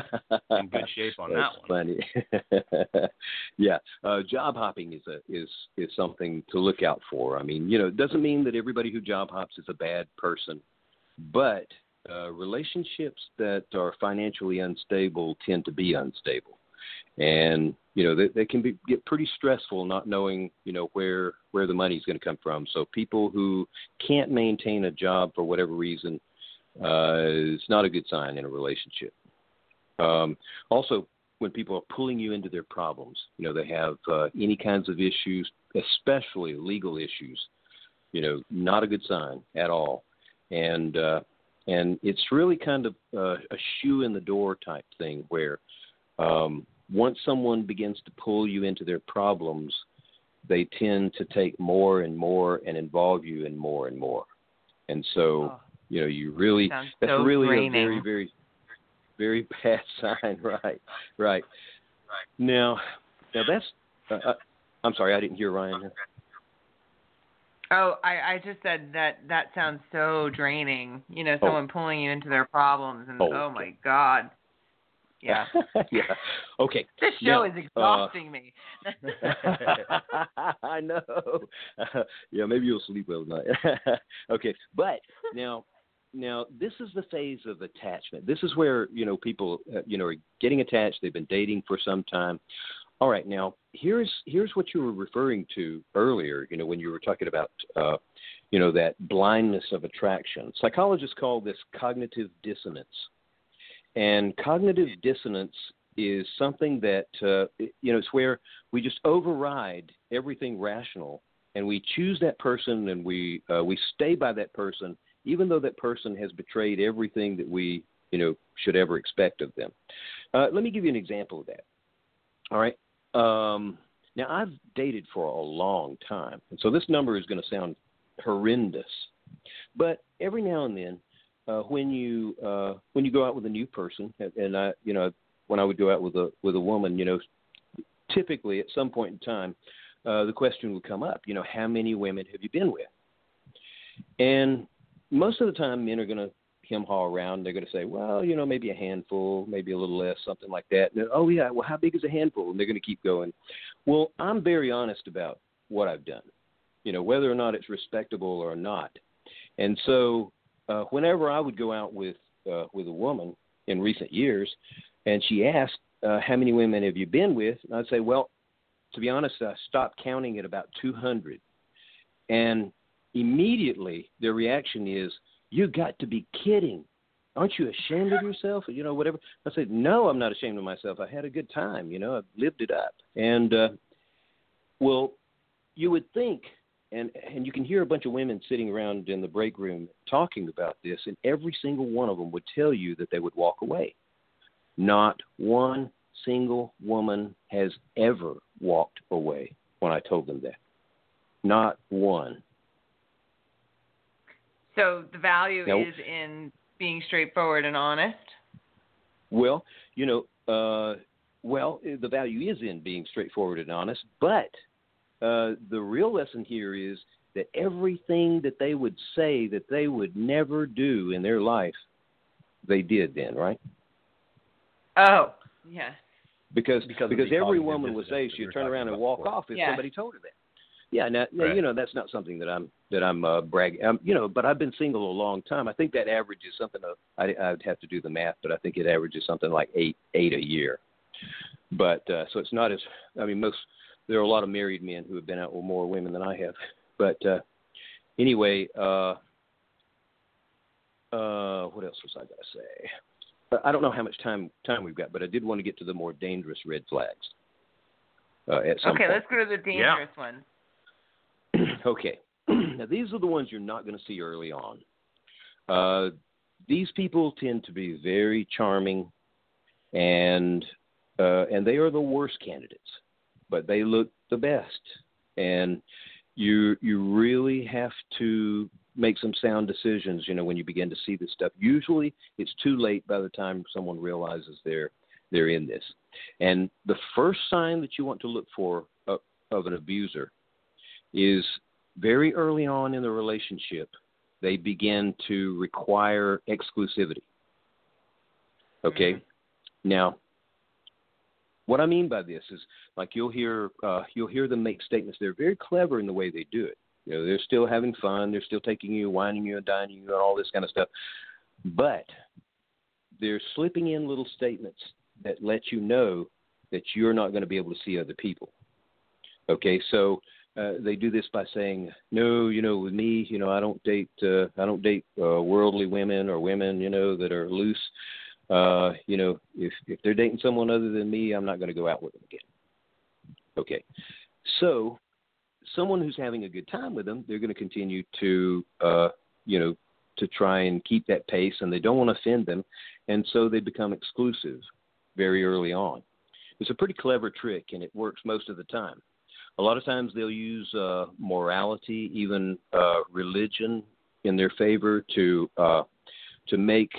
in good shape on That's that one. funny. yeah, uh, job hopping is a is is something to look out for. I mean, you know, it doesn't mean that everybody who job hops is a bad person, but uh, relationships that are financially unstable tend to be unstable, and you know they, they can be get pretty stressful not knowing you know where where the money's going to come from. So people who can't maintain a job for whatever reason uh, is not a good sign in a relationship. Um, also, when people are pulling you into their problems, you know, they have uh, any kinds of issues, especially legal issues, you know, not a good sign at all. And uh, and it's really kind of uh, a shoe in the door type thing where um, once someone begins to pull you into their problems, they tend to take more and more and involve you in more and more. And so, Oh. you know, you really that's so really draining. a very very very bad sign, right? Right. Now, now that's. Uh, uh, I'm sorry, I didn't hear Ryan. Oh, I, I just said that that sounds so draining. You know, Oh. someone pulling you into their problems, and Oh, oh, my God. Yeah. yeah. Okay. This show Now, is exhausting me. I know. yeah, maybe you'll sleep well tonight. okay, but now, now this is the phase of attachment. This is where you know people, uh, you know, are getting attached. They've been dating for some time. All right, now here's here's what you were referring to earlier. You know, when you were talking about, uh, you know, that blindness of attraction. Psychologists call this cognitive dissonance. And cognitive dissonance is something that uh, you know it's where we just override everything rational and we choose that person and we uh, we stay by that person even though that person has betrayed everything that we you know should ever expect of them. Uh, let me give you an example of that. All right. Um, now I've dated for a long time, and so this number is going to sound horrendous, but every now and then uh, when you uh, when you go out with a new person, and- I, you know, when I would go out with a with a woman, you know, typically at some point in time, uh, the question would come up, you know, how many women have you been with? And most of the time, men are going to hem haw around. They're going to say, well, you know, maybe a handful, maybe a little less, something like that. And, oh yeah, well, how big is a handful? And they're going to keep going. Well, I'm very honest about what I've done, you know, whether or not it's respectable or not. And so uh, whenever I would go out with uh, with a woman in recent years, and she asked, uh, "How many women have you been with?" And I'd say, "Well, to be honest, I stopped counting at about 200." And immediately their reaction is, "You got to be kidding! Aren't you ashamed of yourself?" You know, whatever. I said, "No, I'm not ashamed of myself. I had a good time. You know, I've lived it up." And uh, well, you would think and and you can hear a bunch of women sitting around in the break room talking about this and every single one of them would tell you that they would walk away. Not one single woman has ever walked away when i told them that. Not one. So the value Now- is in being straightforward and honest. well you know uh well the value is in being straightforward and honest but uh the real lesson here is that everything that they would say that they would never do in their life they did then right Oh, yeah. Because because because, every woman would say dissonance that we she'd turn around and walk before. off if Yeah. somebody told her that. Yeah, now, now Right. you know that's not something that I'm that I'm uh, bragging. Um, you know, but I've been single a long time. I think that average is something. Of, I I'd have to do the math, but I think it averages something like eight eight a year. But uh, so it's not as. I mean, most there are a lot of married men who have been out with more women than I have. But uh, anyway, uh, uh, what else was I going to say? Uh, I don't know how much time time we've got, but I did want to get to the more dangerous red flags. Uh, at some Okay, point. let's go to the dangerous one. okay. now these are the ones you're not going to see early on. Uh, these people tend to be very charming, and uh, and they are the worst candidates, but they look the best, and you you really have to make some sound decisions. You know when you begin to see this stuff. Usually it's too late by the time someone realizes they're they're in this. And the first sign that you want to look for of, of an abuser is very early on in the relationship, they begin to require exclusivity. Okay? Mm-hmm. Now, what I mean by this is like you'll hear uh, you'll hear them make statements. They're very clever in the way they do it. You know, they're still having fun. They're still taking you, wining you, and dining you, and all this kind of stuff. But they're slipping in little statements that let you know that you're not going to be able to see other people. Okay, so uh, they do this by saying, "No, you know, with me, you know, I don't date, uh, I don't date uh, worldly women or women, you know, that are loose. Uh, you know, if if they're dating someone other than me, I'm not going to go out with them again." Okay, so someone who's having a good time with them, they're going to continue to, uh, you know, to try and keep that pace, and they don't want to offend them, and so they become exclusive very early on. It's a pretty clever trick, and it works most of the time. A lot of times they'll use uh, morality, even uh, religion, in their favor to uh, to make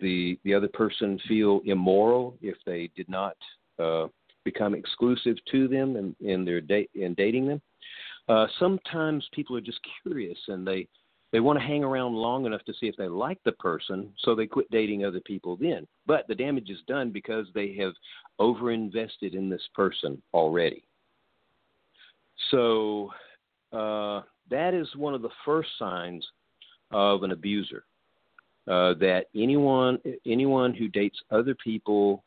the the other person feel immoral if they did not uh, become exclusive to them in, in their date in dating them. Uh, sometimes people are just curious and they they want to hang around long enough to see if they like the person, so they quit dating other people then. But the damage is done because they have overinvested in this person already. So uh, that is one of the first signs of an abuser. Uh, that anyone anyone who dates other people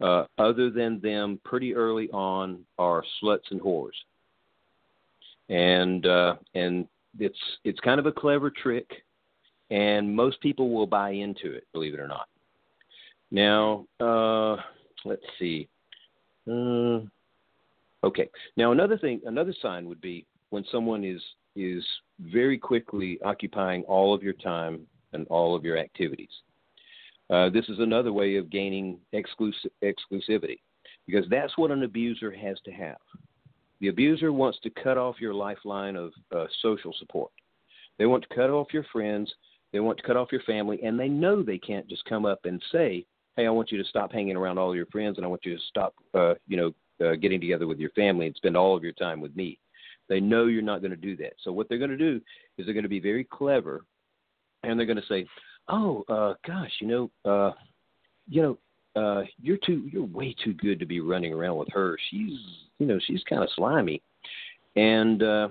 uh, other than them pretty early on are sluts and whores. And uh, and it's it's kind of a clever trick, and most people will buy into it, believe it or not. Now, uh, let's see. Uh, okay. Now, another thing, another sign would be when someone is is very quickly occupying all of your time and all of your activities. Uh, this is another way of gaining exclusiv- exclusivity because that's what an abuser has to have. The abuser wants to cut off your lifeline of uh, social support. They want to cut off your friends. They want to cut off your family, and they know they can't just come up and say, "Hey, I want you to stop hanging around all your friends, and I want you to stop, uh, you know, uh, getting together with your family and spend all of your time with me." They know you're not going to do that. So what they're going to do is they're going to be very clever, and they're going to say, "Oh, uh, gosh, you know, uh, you know, uh, you're too, you're way too good to be running around with her. She's, you know, she's kind of slimy." And uh,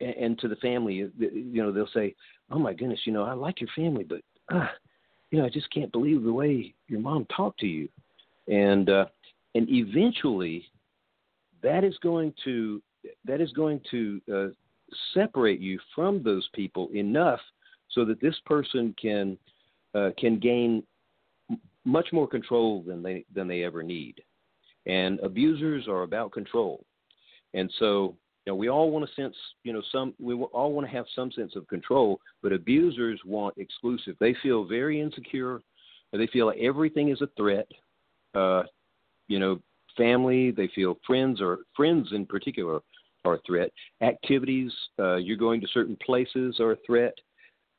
and, to the family, you know, they'll say, "Oh my goodness, you know, I like your family, but uh, you know, I just can't believe the way your mom talked to you." And uh, and eventually, that is going to that is going to uh, separate you from those people enough so that this person can uh, can gain much more control than they than they ever need. And abusers are about control, and so you know we all want to sense you know some we all want to have some sense of control, but abusers want exclusive. They feel very insecure. They feel like everything is a threat. Uh, you know, family. They feel friends or friends in particular are a threat. Activities, uh, you're going to certain places are a threat.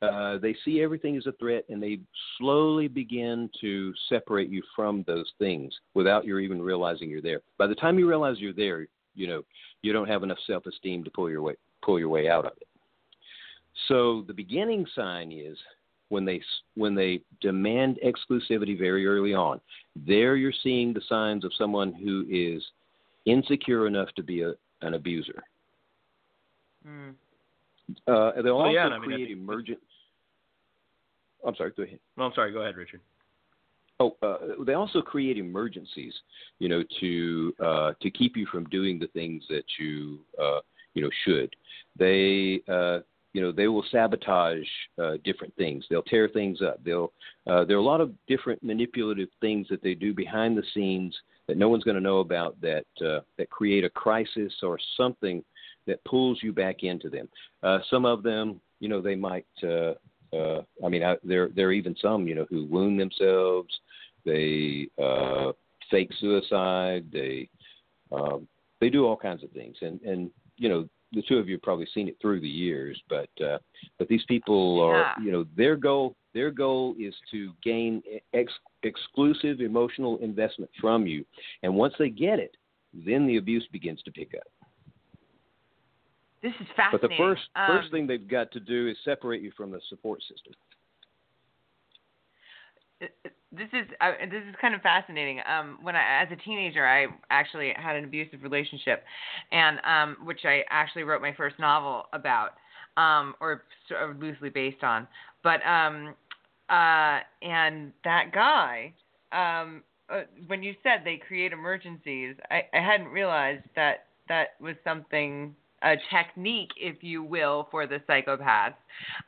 Uh, they see everything as a threat, and they slowly begin to separate you from those things without you even realizing you're there. By the time you realize you're there, you know you don't have enough self-esteem to pull your way pull your way out of it. So the beginning sign is when they when they demand exclusivity very early on. There you're seeing the signs of someone who is insecure enough to be a, an abuser. Mm. Uh, they'll Well, also yeah, and I mean, create emergent. I'm sorry. Go ahead. No, I'm sorry. Go ahead, Richard. Oh, uh, they also create emergencies, you know, to uh, to keep you from doing the things that you uh, you know should. They uh, you know they will sabotage uh, different things. They'll tear things up. They'll uh, there are a lot of different manipulative things that they do behind the scenes that no one's going to know about that uh, that create a crisis or something that pulls you back into them. Uh, some of them, you know, they might. Uh, uh, I mean, I, there there are even some, you know, who wound themselves. They uh, fake suicide. They um, they do all kinds of things, and and you know, the two of you have probably seen it through the years, but uh, but these people are, Yeah. you know, their goal their goal is to gain ex- exclusive emotional investment from you, and once they get it, then the abuse begins to pick up. This is fascinating. But the first first Um, thing they've got to do is separate you from the support system. this is uh, this is kind of fascinating. Um, when I, as a teenager, I actually had an abusive relationship, and um, which I actually wrote my first novel about, um, or sort of loosely based on. But um, uh, and that guy, um, uh, when you said they create emergencies, I, I hadn't realized that that was something a technique, if you will, for the psychopaths.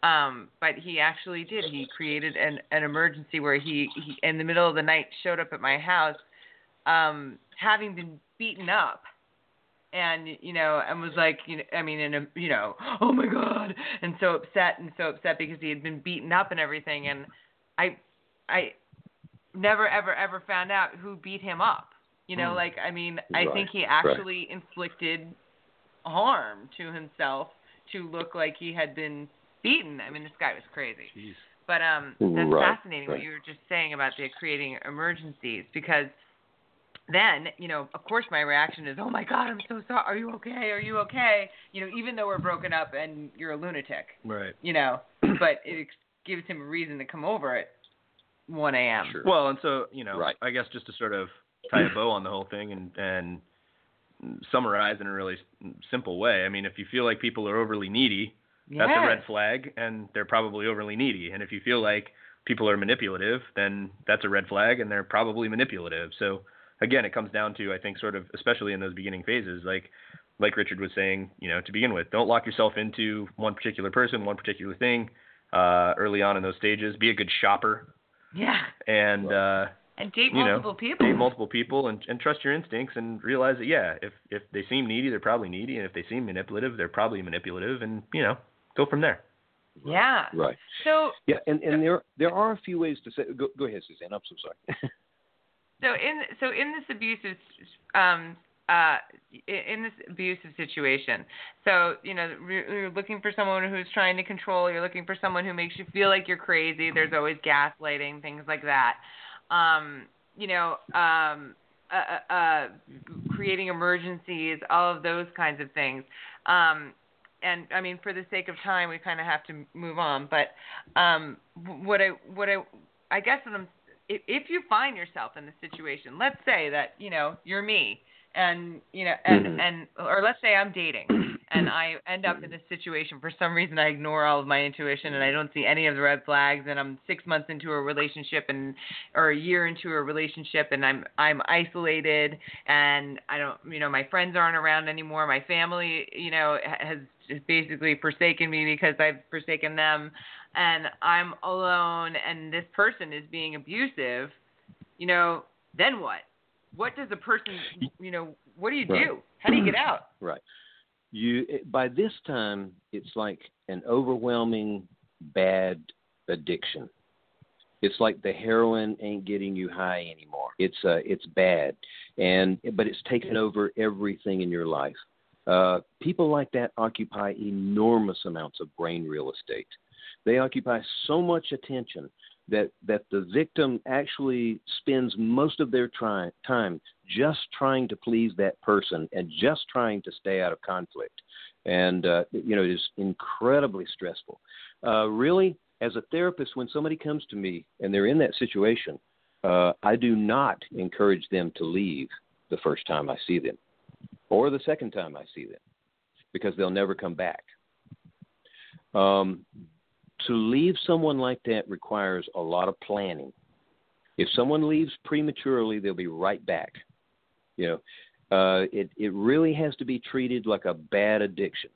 Um, but he actually did. He created an, an emergency where he, he, in the middle of the night, showed up at my house, um, having been beaten up, and you know, and was like, you know, I mean, in a, you know, oh my god, and so upset and so upset because he had been beaten up and everything, and I, I, never ever ever found out who beat him up. You know, Hmm. like I mean, I think he right. actually inflicted harm to himself to look like he had been beaten. I mean, this guy was crazy. Jeez. But um, that's Right, fascinating what you were just saying about the creating emergencies because then you know, of course, my reaction is, "Oh my God, I'm so sorry. Are you okay? Are you okay?" You know, even though we're broken up and you're a lunatic, Right. you know, but it gives him a reason to come over at 1 a.m. Sure. Well, and so you know, Right. I guess just to sort of tie a bow on the whole thing and and summarize in a really simple way. I mean, if you feel like people are overly needy, that's a red flag, and they're probably overly needy. And if you feel like people are manipulative, then that's a red flag, and they're probably manipulative. So again, it comes down to I think sort of especially in those beginning phases, like like Richard was saying, you know, to begin with, don't lock yourself into one particular person, one particular thing. Uh, early on in those stages, be a good shopper, Yeah, and uh, and date you know, multiple people. date multiple people and, and trust your instincts and realize that yeah, if if they seem needy, they're probably needy, and if they seem manipulative, they're probably manipulative, and you know, go from there. yeah. Right. So Yeah, and, and there there are a few ways to say. Go, go ahead, Suzanne. I'm so sorry. So in so in this abusive um uh in this abusive situation, so you know you're looking for someone who's trying to control. You're looking for someone who makes you feel like you're crazy. There's always gaslighting, things like that. Um, you know, um, uh, uh, uh, creating emergencies, all of those kinds of things. Um, and I mean, for the sake of time, we kind of have to move on. But um, what I what I I guess what I'm if, if you find yourself in the situation, let's say that you know you're me, and you know, and Mhm. and or let's say I'm dating, and mm. I end up in mm. this situation for some reason. I ignore all of my intuition, and I don't see any of the red flags, and I'm six months into a relationship, and or a year into a relationship, and I'm I'm isolated, and I don't, you know, my friends aren't around anymore. My family, you know, has just basically forsaken me because I've forsaken them and I'm alone and this person is being abusive, you know, then what? What does a person, you know, what do you Right. do? How do you get out? right. You by this time it's like an overwhelming bad addiction. It's like the heroin ain't getting you high anymore. It's uh it's bad, and but it's taken over everything in your life. Uh, people like that occupy enormous amounts of brain real estate. They occupy so much attention that that the victim actually spends most of their try, time just trying to please that person and just trying to stay out of conflict, and uh, you know it is incredibly stressful. Uh, really, as a therapist, when somebody comes to me and they're in that situation, uh, I do not encourage them to leave the first time I see them or the second time I see them because they'll never come back. Um, to leave someone like that requires a lot of planning. If someone leaves prematurely, they'll be right back. You know, uh, it it really has to be treated like a bad addiction.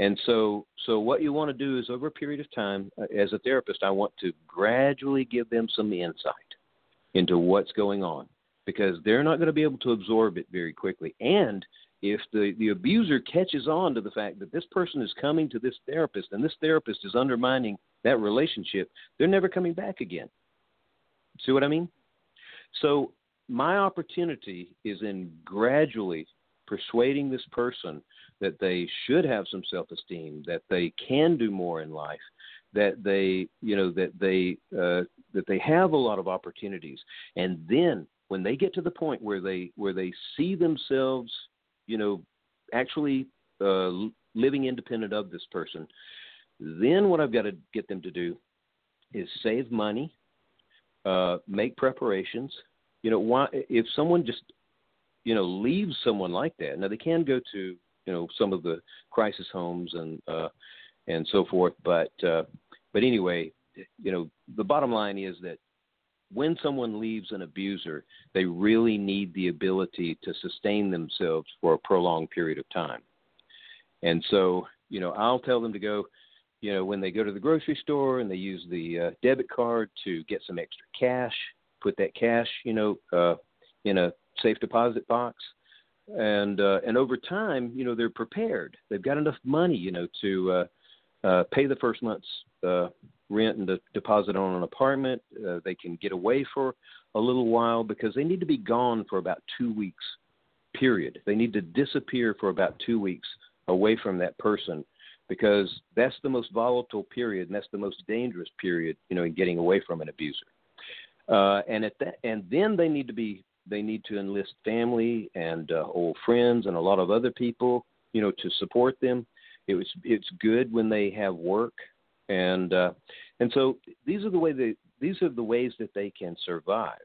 And so, so what you want to do is over a period of time, uh, as a therapist, I want to gradually give them some insight into what's going on because they're not going to be able to absorb it very quickly. And if the, the abuser catches on to the fact that this person is coming to this therapist and this therapist is undermining that relationship, they're never coming back again. See what I mean? So my opportunity is in gradually persuading this person that they should have some self-esteem, that they can do more in life, that they, you know, that they uh, that they have a lot of opportunities, and then when they get to the point where they where they see themselves, you know, actually uh, living independent of this person, then what I've got to get them to do is save money, uh, make preparations. You know, why if someone just you know leaves someone like that, now they can go to you know some of the crisis homes and uh, and so forth. But uh, but anyway, you know the bottom line is that when someone leaves an abuser, they really need the ability to sustain themselves for a prolonged period of time. And so, you know, I'll tell them to go, you know, when they go to the grocery store and they use the uh, debit card to get some extra cash, put that cash, you know, uh, in a safe deposit box and uh, and over time, you know, they're prepared. They've got enough money, you know, to uh, uh, pay the first month's uh, rent and de- deposit on an apartment. Uh, they can get away for a little while because they need to be gone for about two weeks. Period. They need to disappear for about two weeks away from that person because that's the most volatile period and that's the most dangerous period, you know, in getting away from an abuser. Uh, and at that, and then they need to be they need to enlist family and uh, old friends and a lot of other people, you know, to support them. It was it's good when they have work, and uh, and so these are the way they these are the ways that they can survive.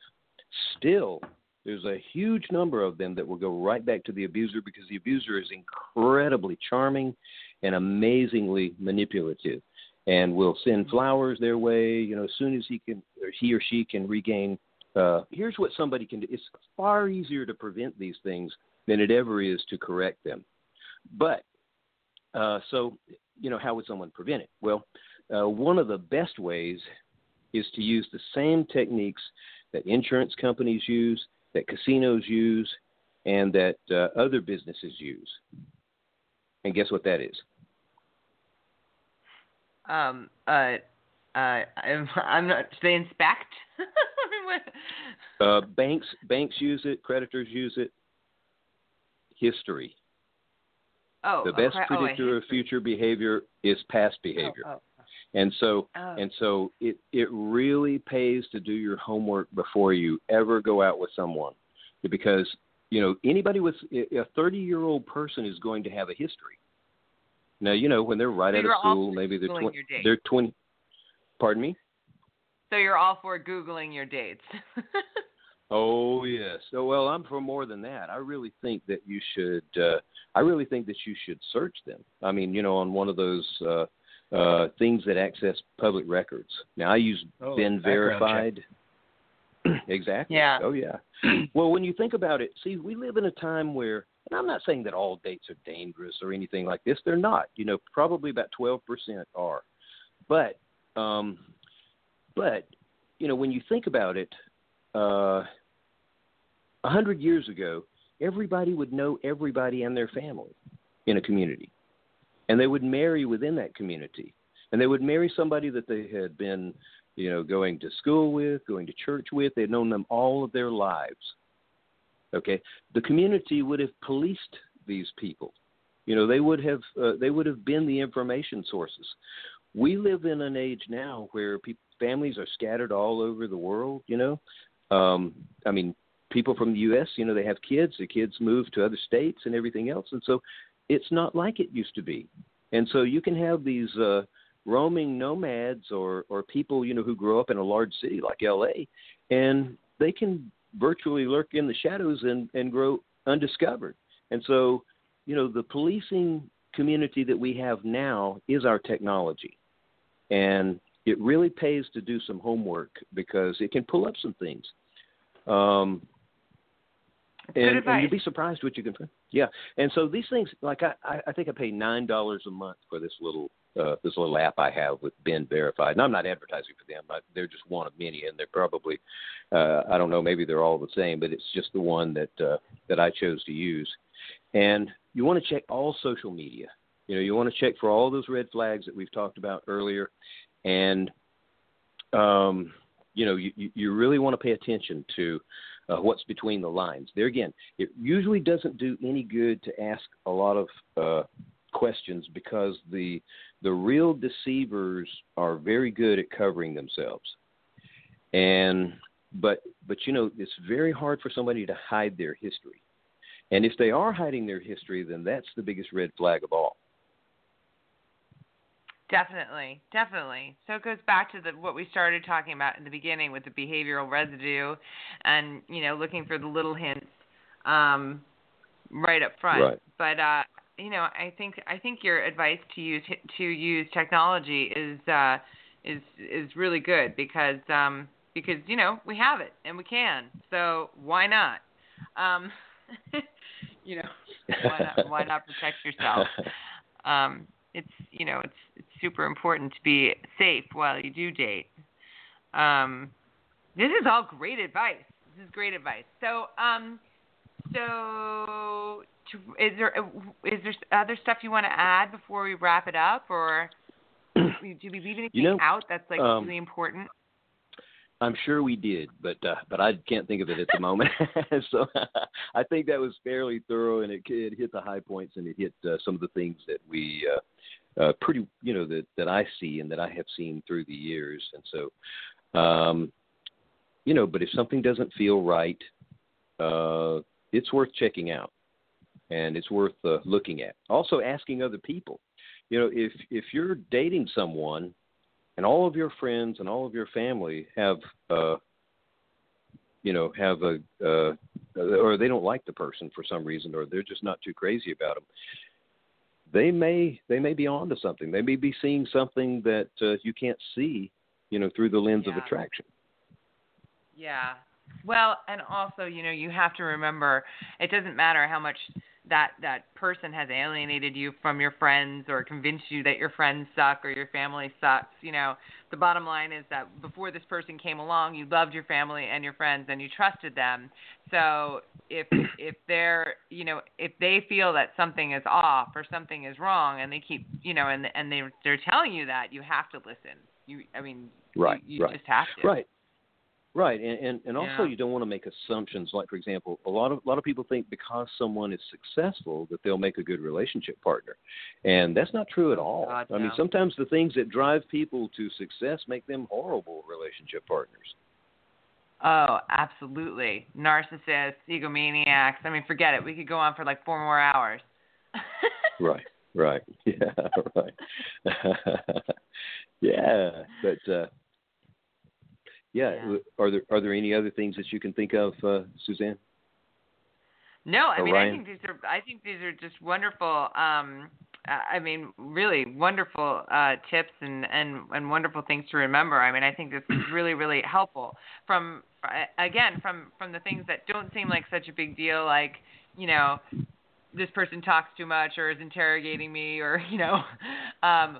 Still, there's a huge number of them that will go right back to the abuser because the abuser is incredibly charming and amazingly manipulative and will send flowers their way you know as soon as he can or he or she can regain uh, here's what somebody can do. It's far easier to prevent these things than it ever is to correct them. But uh, so, you know, how would someone prevent it? Well, uh, one of the best ways is to use the same techniques that insurance companies use, that casinos use, and that uh, other businesses use. And guess what that is? Um, uh, uh, I'm, I'm not. They inspect. uh, banks banks use it. Creditors use it. History. Oh, the best oh, predictor oh, of future behavior is past behavior. Oh, oh. And so Oh. and so it it really pays to do your homework before you ever go out with someone because you know anybody with a 30 year old person is going to have a history. Now you know when they're right So out of school, maybe they're 20, they're 20. Pardon me. So you're all for googling your dates. Oh yes. So well, I'm for more than that. I really think that you should. Uh, I really think that you should search them. I mean, you know, on one of those uh, uh, things that access public records. Now I use Oh, Been background Verified. exactly. Yeah. Oh yeah. well, when you think about it, see, we live in a time where, and I'm not saying that all dates are dangerous or anything like this. They're not. You know, probably about 12% are. But, um, but, you know, when you think about it, uh, a hundred years ago, everybody would know everybody and their family in a community, and they would marry within that community, and they would marry somebody that they had been, you know, going to school with, going to church with. They'd known them all of their lives. Okay, the community would have policed these people. You know, they would have uh, they would have been the information sources. We live in an age now where people, families are scattered all over the world. You know, um, I mean, people from the U.S. You know, they have kids. The kids move to other states and everything else, and so it's not like it used to be. And so you can have these uh, roaming nomads or or people you know who grow up in a large city like LA, and they can virtually lurk in the shadows and and grow undiscovered. And so, you know, the policing community that we have now is our technology, and it really pays to do some homework because it can pull up some things. Um, and, and you'd be surprised what you can find. Yeah, and so these things, like I, I think I pay nine dollars a month for this little uh, this little app I have with BeenVerified, and I'm not advertising for them. But they're just one of many, and they're probably uh, I don't know, maybe they're all the same, but it's just the one that uh, that I chose to use. And you want to check all social media. You know, you want to check for all those red flags that we've talked about earlier, and um, you know, you, you really want to pay attention to uh, what's between the lines. There again, it usually doesn't do any good to ask a lot of uh, questions because the the real deceivers are very good at covering themselves. And but but you know it's very hard for somebody to hide their history. And if they are hiding their history, then that's the biggest red flag of all. Definitely, definitely. So it goes back to the what we started talking about in the beginning with the behavioral residue, and you know, looking for the little hints um, right up front. Right. But uh, you know, I think I think your advice to use to use technology is uh, is is really good because um, because you know we have it and we can, so why not? Um, you know, why not, why not protect yourself? Um, it's you know it's it's super important to be safe while you do date. Um, this is all great advice. This is great advice. So um, so to, is there is there other stuff you want to add before we wrap it up, or do we leave anything you know, out that's like um, really important? I'm sure we did, but uh, but I can't think of it at the moment. so I think that was fairly thorough, and it, it hit the high points, and it hit uh, some of the things that we uh, uh, pretty, you know, that that I see and that I have seen through the years. And so, um, you know, but if something doesn't feel right, uh, it's worth checking out, and it's worth uh, looking at. Also, asking other people. You know, if if you're dating someone, and all of your friends and all of your family have, uh, you know, have a, uh, or they don't like the person for some reason, or they're just not too crazy about them they may they may be onto something. They may be seeing something that uh, you can't see, you know, through the lens yeah. of attraction. Yeah. Well, and also, you know, you have to remember it doesn't matter how much that that person has alienated you from your friends or convinced you that your friends suck or your family sucks you know. The bottom line is that before this person came along you loved your family and your friends and you trusted them. So if if they're you know if they feel that something is off or something is wrong and they keep you know and and they they're telling you that you have to listen. You i mean right you, you right. just have to. Right Right, and and, and also yeah. you don't want to make assumptions. Like for example, a lot of a lot of people think because someone is successful that they'll make a good relationship partner, and that's not true at all. God, I mean, sometimes the things that drive people to success make them horrible relationship partners. Oh, absolutely. Narcissists, egomaniacs. I mean, forget it. We could go on for like four more hours. right, right. Yeah, right. yeah, but uh yeah. Yeah. Are there are there any other things that you can think of, uh, Suzanne? No, I Or mean, I think these are I think these are just wonderful. Um, I mean, really wonderful uh, tips and, and and wonderful things to remember. I mean, I think this is really really helpful. From again, from from the things that don't seem like such a big deal, like you know, this person talks too much or is interrogating me or you know um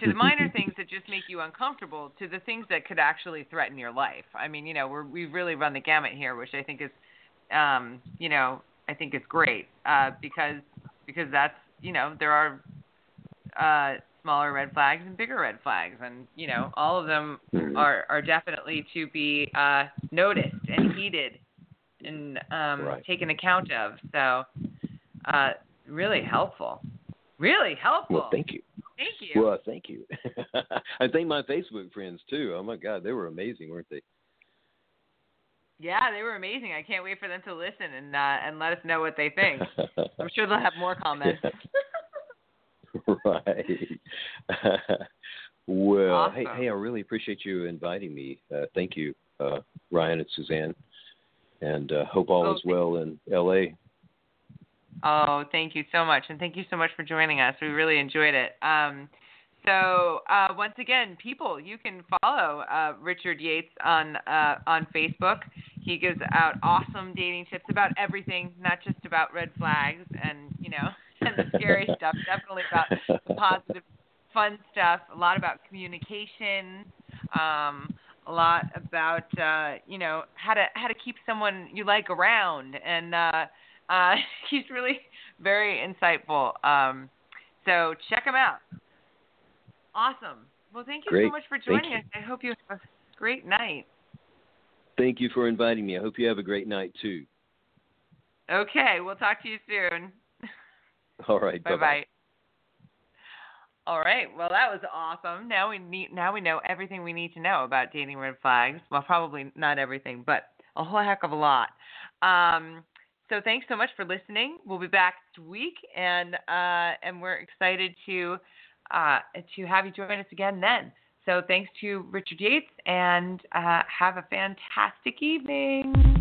to the minor things that just make you uncomfortable to the things that could actually threaten your life. I mean you know we're we've really run the gamut here which i think is um you know i think is great uh because because that's you know there are uh smaller red flags and bigger red flags. And you know all of them are are definitely to be uh noticed and heeded and um Right. taken account of. So uh, really helpful. Really helpful. Well, thank you. Thank you. Well, thank you. I thank my Facebook friends too. Oh my God, they were amazing, weren't they? yeah, they were amazing. I can't wait for them to listen and uh, and let us know what they think. I'm sure they'll have more comments. right. Awesome. hey, hey, I really appreciate you inviting me. Uh, thank you, uh, Ryan and Suzanne, and uh, hope all Oh, is well in L.A. Oh, thank you so much, and thank you so much for joining us. We really enjoyed it. Um, so uh, once again, people, you can follow uh, Richard Yates on uh, on Facebook. He gives out awesome dating tips about everything, not just about red flags and you know and the scary stuff. Definitely about the positive, fun stuff. A lot about communication. Um, a lot about uh, you know how to how to keep someone you like around, and uh, he's really very insightful. Um, so check him out. Awesome. Well, thank you Great. so much for Thank joining you. us. I hope you have a great night. Thank you for inviting me. I hope you have a great night too. Okay, we'll talk to you soon. All right. Bye bye. All right. Well, that was awesome. Now we need now we know everything we need to know about dating red flags. Well, probably not everything, but a whole heck of a lot. Um, so thanks so much for listening. We'll be back next week, and uh, and we're excited to uh, to have you join us again then. So thanks to Richard Yates, and uh, have a fantastic evening.